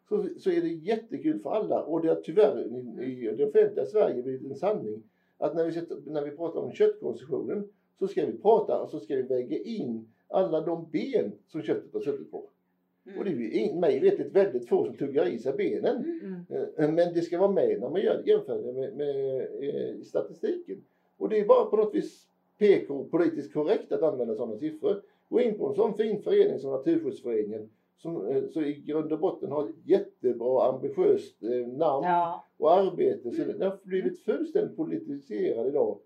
så, så är det jättekul för alla och det har tyvärr i, i det offentliga Sverige blivit en sanning att när vi, sätter, när vi pratar om köttkonsumtionen så ska vi prata och så ska vi väga in alla de ben som köttet har suttit på. Mm. Och det är ju mig vettigt väldigt få som tuggar i sig benen. Mm. Eh, men det ska vara med när man gör jämförelse med, med, med eh, statistiken. Och det är bara på något vis PK politiskt korrekt att använda sådana siffror. Gå in på en sån fin förening som Naturskyddsföreningen som eh, så i grund och botten har ett jättebra ambitiöst eh, namn ja. och arbete. Så den har blivit fullständigt politiserad idag.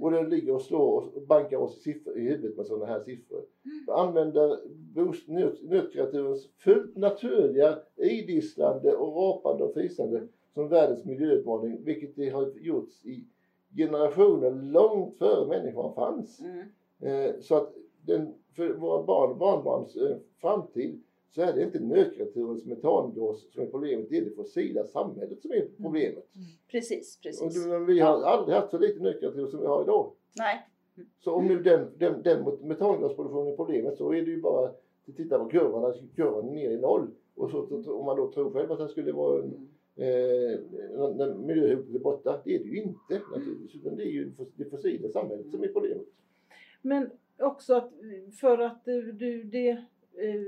Och den ligger och slår och bankar oss i, siffror, i huvudet med sådana här siffror. Mm. Använder nötkreaturens fullt naturliga idisslande och rapande och fisande som världens miljöutmaning, vilket det har gjorts i generationer långt före människan fanns. Mm. Eh, så att den, för våra barn och barnbarns framtid så är det inte nötkreaturens metangas som är problemet, det är det fossila samhället som är mm. problemet. Mm. Precis, precis. Och vi har aldrig haft så lite nötkreatur som vi har idag. Nej. Så om nu den, den, den metangasproduktionen är problemet så är det ju bara att titta på kurvan, kurvan är ner i noll. Och så, om man då tror själv att det skulle vara en, eh, miljöhotet är borta. Det är det ju inte naturligtvis. Utan det är ju det fossila samhället som är problemet. Men också att för att du, det eh,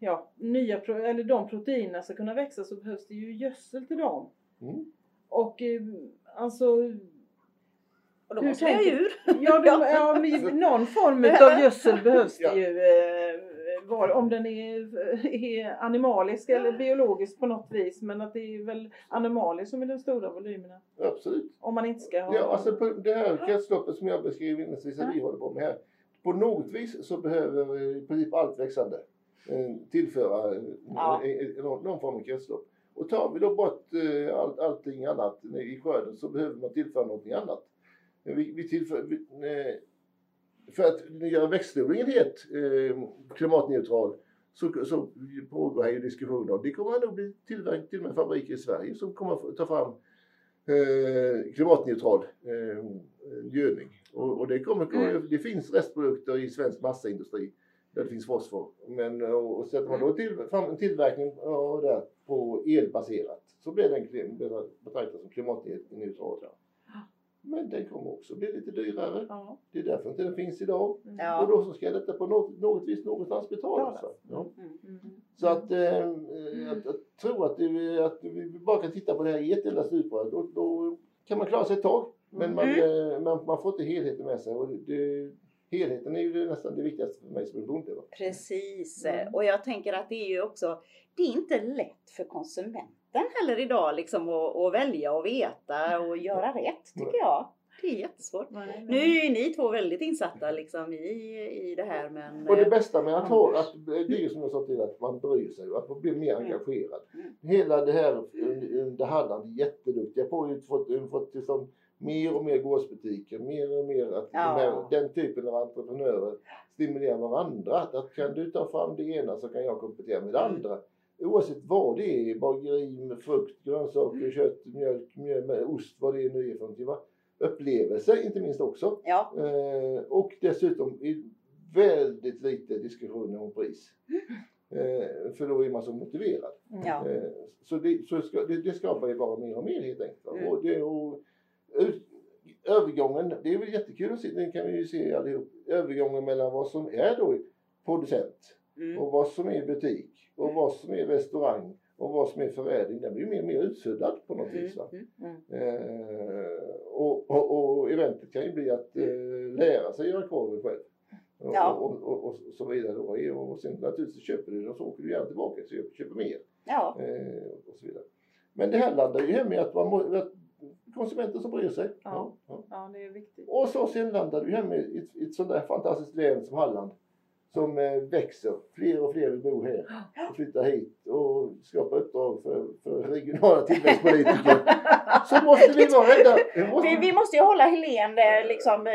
ja, nya, eller de proteinerna ska kunna växa så behövs det ju gödsel till dem. Mm. Och eh, alltså och då måste ha djur. Ja, de, ja, någon form av gödsel behövs det ju. Eh, var, om den är, är animalisk eller biologisk på något vis. Men att det är väl animaliskt som är de stora volymerna. Absolut. Om man inte ska ha... Ja, alltså på det här kretsloppet som jag beskrev inledningsvis att vi håller på med här. På något vis så behöver i princip allt växande Eh, tillföra eh, ja. någon form av kretslopp. Och tar vi då bort eh, all, allting annat i skörden så behöver man tillföra någonting annat. Vi, vi tillför, vi, för att göra växtodlingen helt klimatneutral så, så pågår här ju diskussioner och det kommer nog bli tillverkning till och med fabriker i Sverige som kommer ta fram eh, klimatneutral eh, gödning. Och, och, det, kommer, mm. det finns restprodukter i svensk massaindustri där det finns fosfor. Men och sätter man då till, fram en tillverkning och där på elbaserat så blir den betraktad som klimatneutral. Men den kommer också bli lite dyrare. Ja. Det är därför inte den finns idag. Ja. Och då så ska detta på något, något vis någonstans betalas. Ja. Mm. Mm. Så att, eh, att, att tro att, det, att vi bara kan titta på det här i ett enda stuprör, då, då kan man klara sig ett tag. Men man, mm. Eh, man, man får inte helheten med sig. Och det, helheten är ju nästan det viktigaste för mig som är bonde. Precis, mm. och jag tänker att det är ju också, det är inte lätt för konsumenten heller idag liksom att, att välja och veta och göra rätt tycker jag. det är jättesvårt. Nej, nej. Nu är ju ni två väldigt insatta liksom i, i det här men... Och det bästa med att ha, att, det är som jag sa till att man bryr sig, att man blir mer mm. engagerad. Mm. Hela det här, det Halland är jätteduktiga på att få, fått till stånd mer och mer gårdsbutiker, mer och mer att ja. här, den typen av entreprenörer stimulerar varandra. Att, att kan du ta fram det ena så kan jag komplettera med det mm. andra. Oavsett vad det är, bageri med frukt, grönsaker, mm. kött, mjölk, mjöl, ost, vad det nu är för någonting. Va? Upplevelse inte minst också. Ja. Eh, och dessutom väldigt lite diskussioner om pris. Eh, för då är man så motiverad. Ja. Eh, så det, så ska, det, det skapar ju bara mer och mer helt enkelt. Mm. Och det, och, övergången, det är väl jättekul att se, det kan vi ju se allihop. Övergången mellan vad som är då producent mm. och vad som är butik och vad som är restaurang och vad som är förädling, den blir mer och mer utsuddad på något mm. vis. Mm. mm. Eh, och, och, och, eventet kan ju bli att eh, lära sig göra korven själv. Och, ja. och, och, och, så vidare då. Och sen naturligtvis köper du den och så åker du gärna tillbaka och köper, köper mer. Ja. Eh, och så vidare. Men det här landar ju hem i att, man, att konsumenter som bryr sig. Ja, ja. ja det är viktigt. Och så sen landar du hem i ett, ett sånt där fantastiskt län som Halland som eh, växer. Fler och fler vill bo här och flytta hit och skapa uppdrag för, för regionala tillväxtpolitiker. så måste vi vara rädda. Måste... Vi, vi, måste ju hålla Helene liksom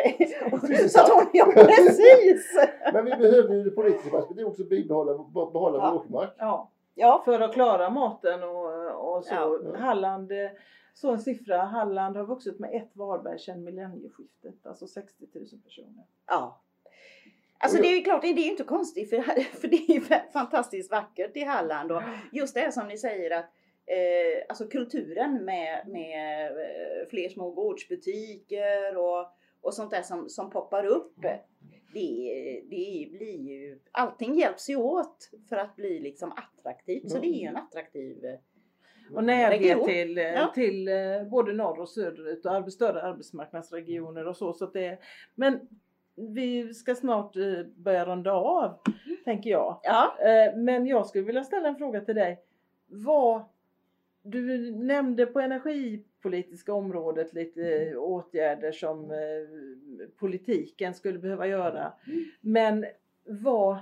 så att hon, ja precis. Men vi behöver ju det politiska perspektivet också bibehålla, behålla ja. vår åkermark. Ja. ja. För att klara maten och, och så. Ja. Halland eh, så en siffra, Halland har vuxit med ett Varberg sedan millennieskiftet, alltså 60 000 personer. Ja. Alltså det är klart, det är inte konstigt för, för det är fantastiskt vackert i Halland och just det som ni säger att eh, alltså kulturen med, med eh, fler små gårdsbutiker och, och sånt där som, som poppar upp. Det, det blir ju, allting hjälps ju åt för att bli liksom attraktivt. Så det är ju en attraktiv eh, och närhet till, ja. till eh, både norr och söderut och större arbetsmarknadsregioner och så. så det, men vi ska snart eh, börja runda av, mm. tänker jag. Ja. Eh, men jag skulle vilja ställa en fråga till dig. Vad, du nämnde på energipolitiska området lite åtgärder som politiken skulle behöva göra. Mm. Men vad,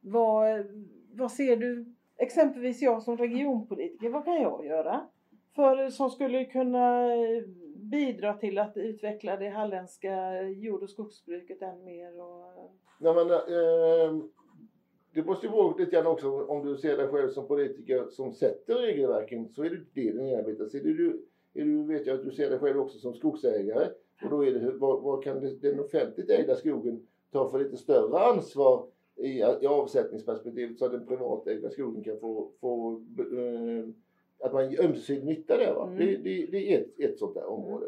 vad, vad ser du exempelvis jag som regionpolitiker, vad kan jag göra? För som skulle kunna eh, bidra till att utveckla det halländska jord och skogsbruket än mer. Och... Nej, men, eh, det måste ju vara lite grann också om du ser dig själv som politiker som sätter regelverken så är det det din arbetar. Så är det du, är du vet jag att du ser dig själv också som skogsägare och då är det vad, vad kan den offentligt ägda skogen ta för lite större ansvar i, i avsättningsperspektivet så att den privatägda skogen kan få, få eh, att man ömsesidig nytta där. Va? Mm. Det, det, det, är ett, ett sånt där område.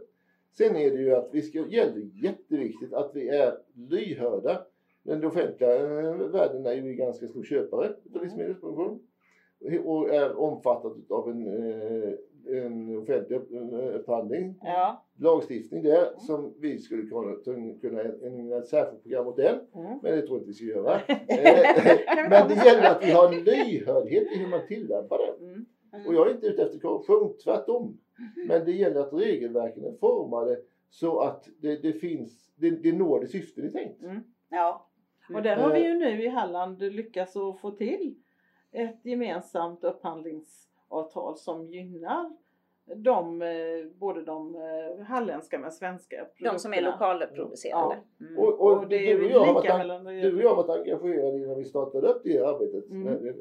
Sen är det ju att vi ska, gäller jätteviktigt att vi är lyhörda. Den offentliga eh, världen är ju ganska stor köpare av mm. livsmedelsproduktion och är omfattad av en eh, en offentlig upphandling, ja. lagstiftning där mm. som vi skulle kunna, kunna ägna ett särskilt program åt den. Mm. Men det tror jag inte vi ska göra. Eh, men det gäller att vi har en lyhördhet i hur man tillämpar det. Mm. Mm. Och jag är inte ute efter korruption, tvärtom. Men det gäller att regelverken är formade så att det, det finns, det, det når det syfte det är tänkt. Mm. Ja. Och där har vi ju nu i Halland lyckats att få till ett gemensamt upphandlings avtal som gynnar de, eh, både de eh, halländska men svenska produkterna. De som är lokalproducerade. Ja. Mm. Och, och, och, det är du, och jag lika varit, mellan... du och jag har varit engagerade innan vi startade upp det arbetet. Mm.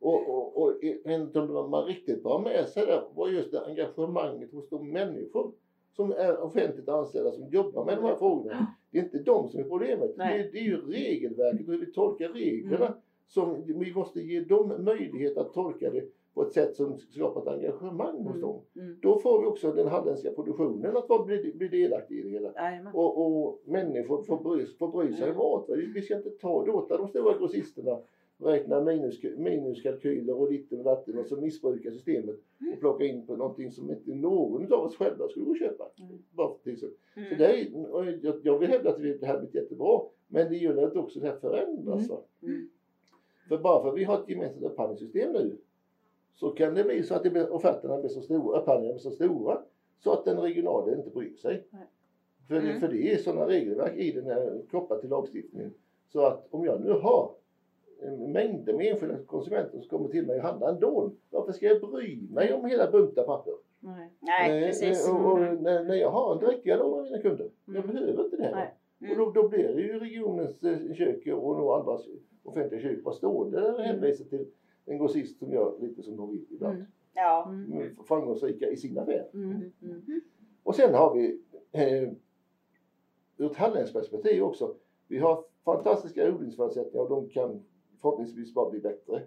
Och, och, och en som man riktigt var med sig där var just det engagemanget hos de människor som är offentligt anställda som jobbar med de här frågorna. Det är inte de som är problemet. Det är, det är, ju regelverket och hur vi tolkar reglerna. Mm. Som vi måste ge dem möjlighet att tolka det på ett sätt som skapar ett engagemang hos mm. dem. Mm. Då får vi också den halländska produktionen att bli, bli delaktig i det hela. Och, och, människor får bry, får bry sig mm. om mm. Vi ska inte ta, låta de stora grossisterna räkna minus, minuskalkyler och ditten och datten och så missbruka systemet mm. och plocka in på någonting som inte någon av oss själva skulle gå och köpa. Mm. Bara för så. Mm. så det är, jag, jag vill hävda att det här blir jättebra men det gäller att också det här förändras. Mm. För bara för att vi har ett gemensamt upphandlingssystem nu så kan det bli så att det blir, offerterna blir så stora, upphandlingarna blir så stora så att den regionala inte bryr sig. Nej. För, mm. för det är sådana regelverk i den här kopplat till lagstiftningen. Så att om jag nu har mängder med enskilda konsumenter som kommer till mig och handlar ändå. Varför ska jag bry mig om hela bunta papper? Nej, Nej precis. Eh, och, och när, när, jag har en direktdialog med mina kunder, jag mm. behöver inte det här. Mm. Och då, då blir det ju regionens eh, kök och några andra offentliga kök bara stående och hänvisar till en grossist som gör lite som de vill ibland. Mm. Ja. Mm. Framgångsrika i sina affärer. Mm. Mm. Och sen har vi eh, ur ett halländsk perspektiv också. Vi har fantastiska odlingsförutsättningar och de kan förhoppningsvis bara bli bättre.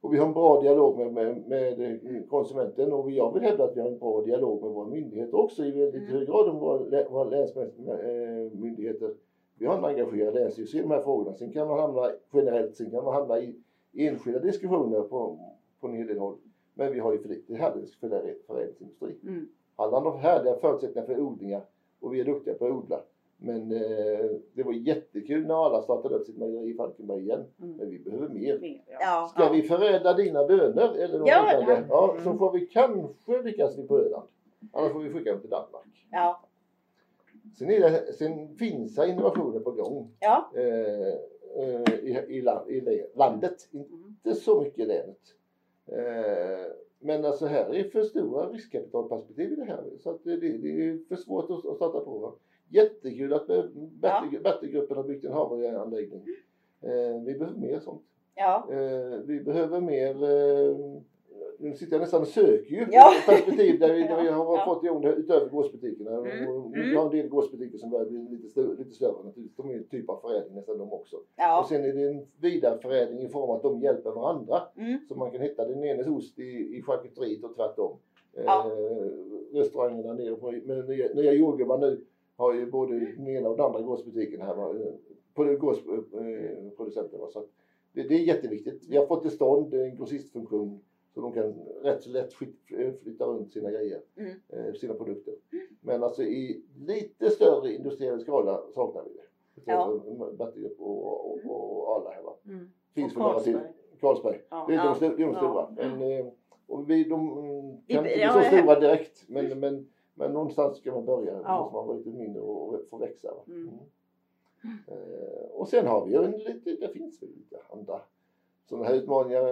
Och vi har en bra dialog med, med, med konsumenten och jag vill hävda att vi har en bra dialog med våra myndigheter också i väldigt mm. hög grad om våra, våra länsmyndigheter. Vi har en engagerad länsstyrelse i de här frågorna. Sen kan man hamna generellt, sen kan man hamna i enskilda diskussioner på, på en hel del håll. Men vi har ju för lite förädlingsindustri. Mm. Halland har härliga förutsättningar för odlingar och vi är duktiga på att odla. Men eh, det var jättekul när alla startade upp sitt mejeri i Falkenberg igen. Mm. Men vi behöver mer. ja. Ska ja. vi förädla dina bönor eller något ja, ja. ja, så mm. får vi kanske lyckas på Öland. Annars får vi skicka dem till Danmark. Ja. Sen, är det, sen finns det innovationer på gång. Ja. Eh, eh, i, i, i, landet. Mm. Inte så mycket i länet. Eh, men alltså här är för stora riskkapitalperspektiv i det här. Så att det, det är för svårt att starta på. Jättekul att Bättegruppen har byggt en havreanläggning. Eh, vi behöver mer sånt. Ja. Eh, vi behöver mer eh, nu sitter jag nästan och söker ju ja. perspektiv där vi, där vi har ja. fått igång det utöver gårdsbutikerna. Mm. Och vi mm. har en del gårdsbutiker som börjar bli lite, större, lite större naturligtvis. De är en typ av förädling nästan de också. Ja. Och sen är det en vidareförädling i form av att de hjälper varandra. Mm. Så man kan hitta den enes ost i, i charkuteriet och tvärtom. Ja. Eh, restaurangerna nere på men nya, nya jordgubbar nu har ju både den ena och den andra gårdsbutiken här. På gårdsproducenten. Så det, det är jätteviktigt. Vi har fått till stånd en grossistfunktion så de kan rätt så lätt flytta runt sina grejer, mm. Eh, sina produkter. Mm. Men alltså i lite större industriell skala saknar vi det. Ja. Och, och, och, alla här va. Mm. Finns för några till. Carlsberg. Ja. Det är de, de, de stora. Ja. Men, eh, och vi, de kan inte bli så stora direkt men, men, men någonstans ska man börja. Ja. måste man vara lite mindre och få växa. Mm. Mm. Och sen har vi ju en lite, det finns väl lite andra sådana här utmaningar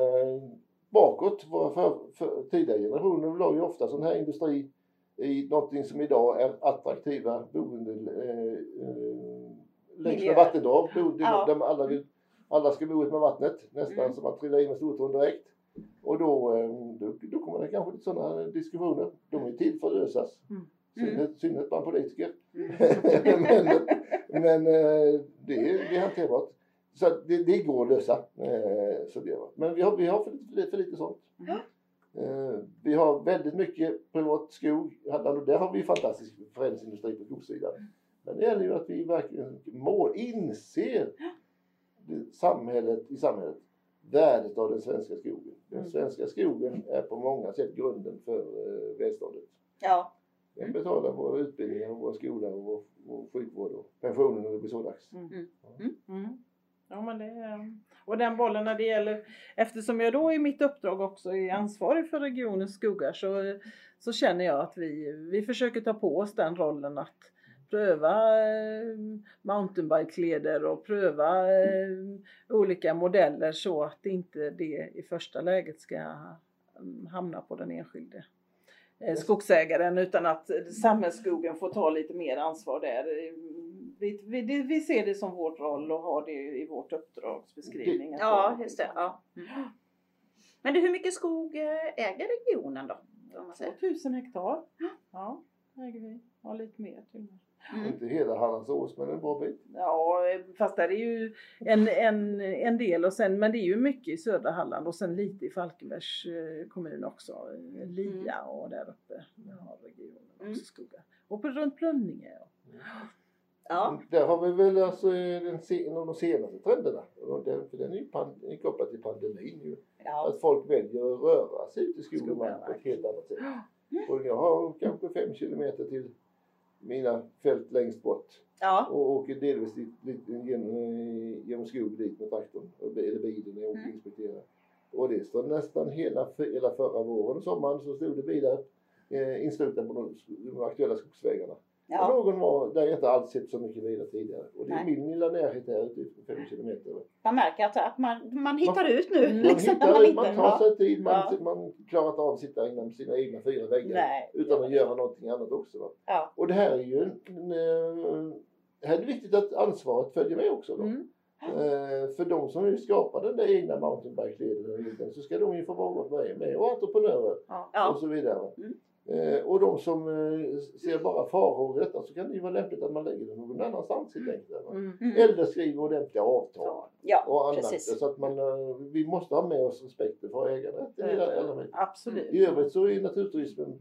bakåt. Våra för, för, tidigare generationer la ju ofta sån här industri i någonting som idag är attraktiva boende eh, eh, längs med vattendrag. Ja. Där alla, vill, alla ska bo ut med vattnet. Nästan mm. som att trilla in med stortån direkt. Och då, eh, då, då kommer det kanske lite sådana diskussioner. De är till för att lösas. Mm. Mm. Synnerhet bland politiker. Mm. men men eh, det, är, det är hanterbart. Så det, det går att lösa. Eh, så det, men vi har, vi har för, lite, för lite sånt. Mm. Eh, vi har väldigt mycket privat skog. Där har vi fantastisk förädlingsindustri på skogssidan. Men det gäller ju att vi verkligen må, inser samhället, i samhället värdet av den svenska skogen. Den mm. svenska skogen är på många sätt grunden för eh, välståndet. Ja. Den betalar våra utbildningar, och våra skolor och vår, vår sjukvård och pensionen när det blir så dags. Mm. Mm. Mm. Ja, men det, och den bollen när det gäller, eftersom jag då i mitt uppdrag också är ansvarig för regionens skogar så, så känner jag att vi, vi försöker ta på oss den rollen att pröva eh, mountainbike-leder och pröva eh, olika modeller så att inte det i första läget ska mm, hamna på den enskilde eh, skogsägaren utan att samhällsskogen får ta lite mer ansvar där vi, vi, vi ser det som vår roll och har det i vårt uppdragsbeskrivning. Ja, just det. Ja. Mm. Men du, hur mycket skog eh, äger regionen då? 2000 hektar. Ja, äger vi. Ja, lite mer till och. Mm. Inte hela Hallandsås men en bra bit. Ja fast där är ju en, en, en del och sen, men det är ju mycket i södra Halland och sen lite i Falkenbergs eh, kommun också. Lia mm. och där uppe. Vi har regionen också mm. skogar. Och på, runt Plönninge. Ja. Ja. Där har vi väl alltså den, en av de senaste trenderna. Den, för den är ju kopplad till pandemin ju. Ja. Att folk väljer att röra sig ut i skog och mark på ett helt annat sätt. Och jag har kanske fem kilometer till mina fält längst bort. Ja. Och åker delvis genom, genom skog dit med traktorn. Eller bilen när jag åker mm. inspekterar. Och det står nästan hela, hela förra våren och sommaren så stod det bilar eh, inslutna på de, de aktuella skogsvägarna. Ja. Och någon var där jag inte alls sett så mycket vidare tidigare. Och det är Nej. min lilla närhet här ute fem kilometer. Man märker att, att man, man hittar man, ut nu. Man, liksom, hittar, man, man tar sig tid, man, ja. man klarar inte av att sitta inom sina egna fyra väggar Nej. utan att göra någonting annat också. Va? Ja. Och det här är ju en, en, en, här är det viktigt att ansvaret följer med också. Då. Mm. Eh, för de som nu skapar den där egna mountainbike-leden så ska de ju få vara med och entreprenörer ja. och så vidare. Mm. Eh, och de som eh, ser bara faror i detta så kan det ju vara lämpligt att man lägger det någon annanstans helt enkelt. Mm. mm. Eller skriver ordentliga avtal. Ja, och annat. Precis. Så att man, eh, vi måste ha med oss respekten för äganderätten. Mm. Absolut. I övrigt så är naturturismen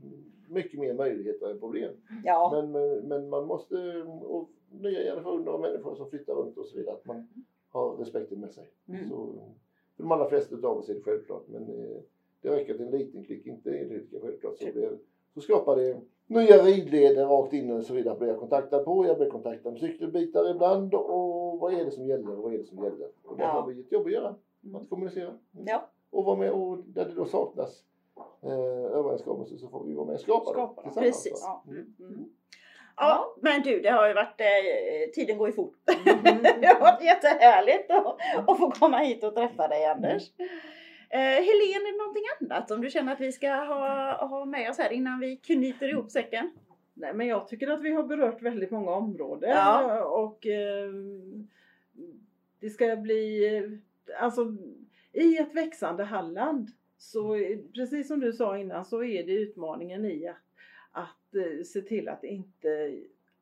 mycket mer möjligheter än problem. Ja. Men, men, men man måste, och nya generationer av människor som flyttar runt och så vidare, att man har respekten med sig. Mm. Så, för de allra flesta av oss är det självklart men det räcker att en liten klick inte är lika självklart. Så blir så skapar det nya ridleder rakt in och så vidare blir jag kontaktad på. Jag blir kontaktad med cykelbitar ibland och vad är det som gäller och vad är det som gäller. Och där ja. har vi ett jobb att göra. Att kommunicera. Mm. Ja. Och vara med och där det då saknas eh, överenskommelser så får vi vara med och skapa, skapa. det tillsammans. Precis. Ja. Mm. Mm. Ja, men du det har ju varit, eh, tiden går ju fort. Mm. det har varit jättehärligt att, att få komma hit och träffa dig Anders. Eh, Helene, är det någonting annat som du känner att vi ska ha, ha med oss här innan vi knyter ihop säcken? Nej men jag tycker att vi har berört väldigt många områden ja. och eh, det ska bli, alltså i ett växande Halland så precis som du sa innan så är det utmaningen i att, att eh, se till att inte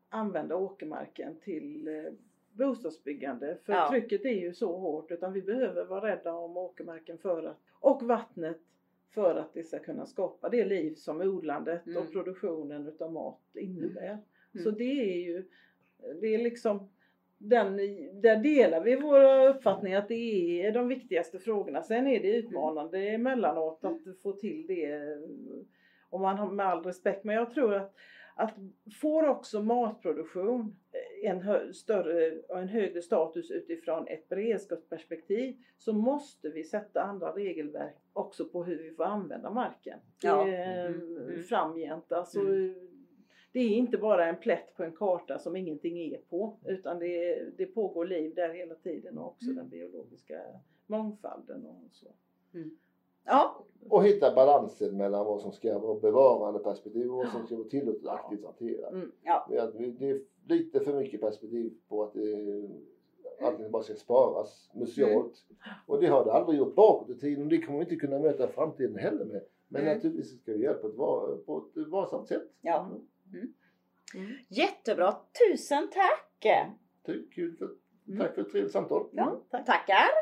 använda åkermarken till eh, bostadsbyggande. För ja. trycket är ju så hårt utan vi behöver vara rädda om åkermarken för att, och vattnet för att det ska kunna skapa det liv som odlandet mm. och produktionen utav mat innebär. Mm. Så det är ju, det är liksom den, där delar vi våra uppfattningar att det är de viktigaste frågorna. Sen är det utmanande emellanåt att få till det om man har med all respekt. Men jag tror att, att får också matproduktion en större och en högre status utifrån ett beredskapsperspektiv så måste vi sätta andra regelverk också på hur vi får använda marken ja. mm. mm. framgent. Alltså, mm. Det är inte bara en plätt på en karta som ingenting är på utan det, det pågår liv där hela tiden och också mm. den biologiska mångfalden. Och så. Mm. Ja. Och hitta balansen mellan vad som ska vara bevarande perspektiv och vad som ska vara tillåtet aktivt hanterat. Mm. Ja. Det är lite för mycket perspektiv på att det allting bara ska sparas musealt. Mm. Och det har det aldrig gjort bakåt i tiden och det kommer vi inte kunna möta framtiden heller med. Men mm. naturligtvis ska vi hjälpa på ett, på ett varsamt sätt. Ja. Mm. Mm. Jättebra, tusen tack! För, tack för ett trevligt samtal. Ja, tack. Tackar!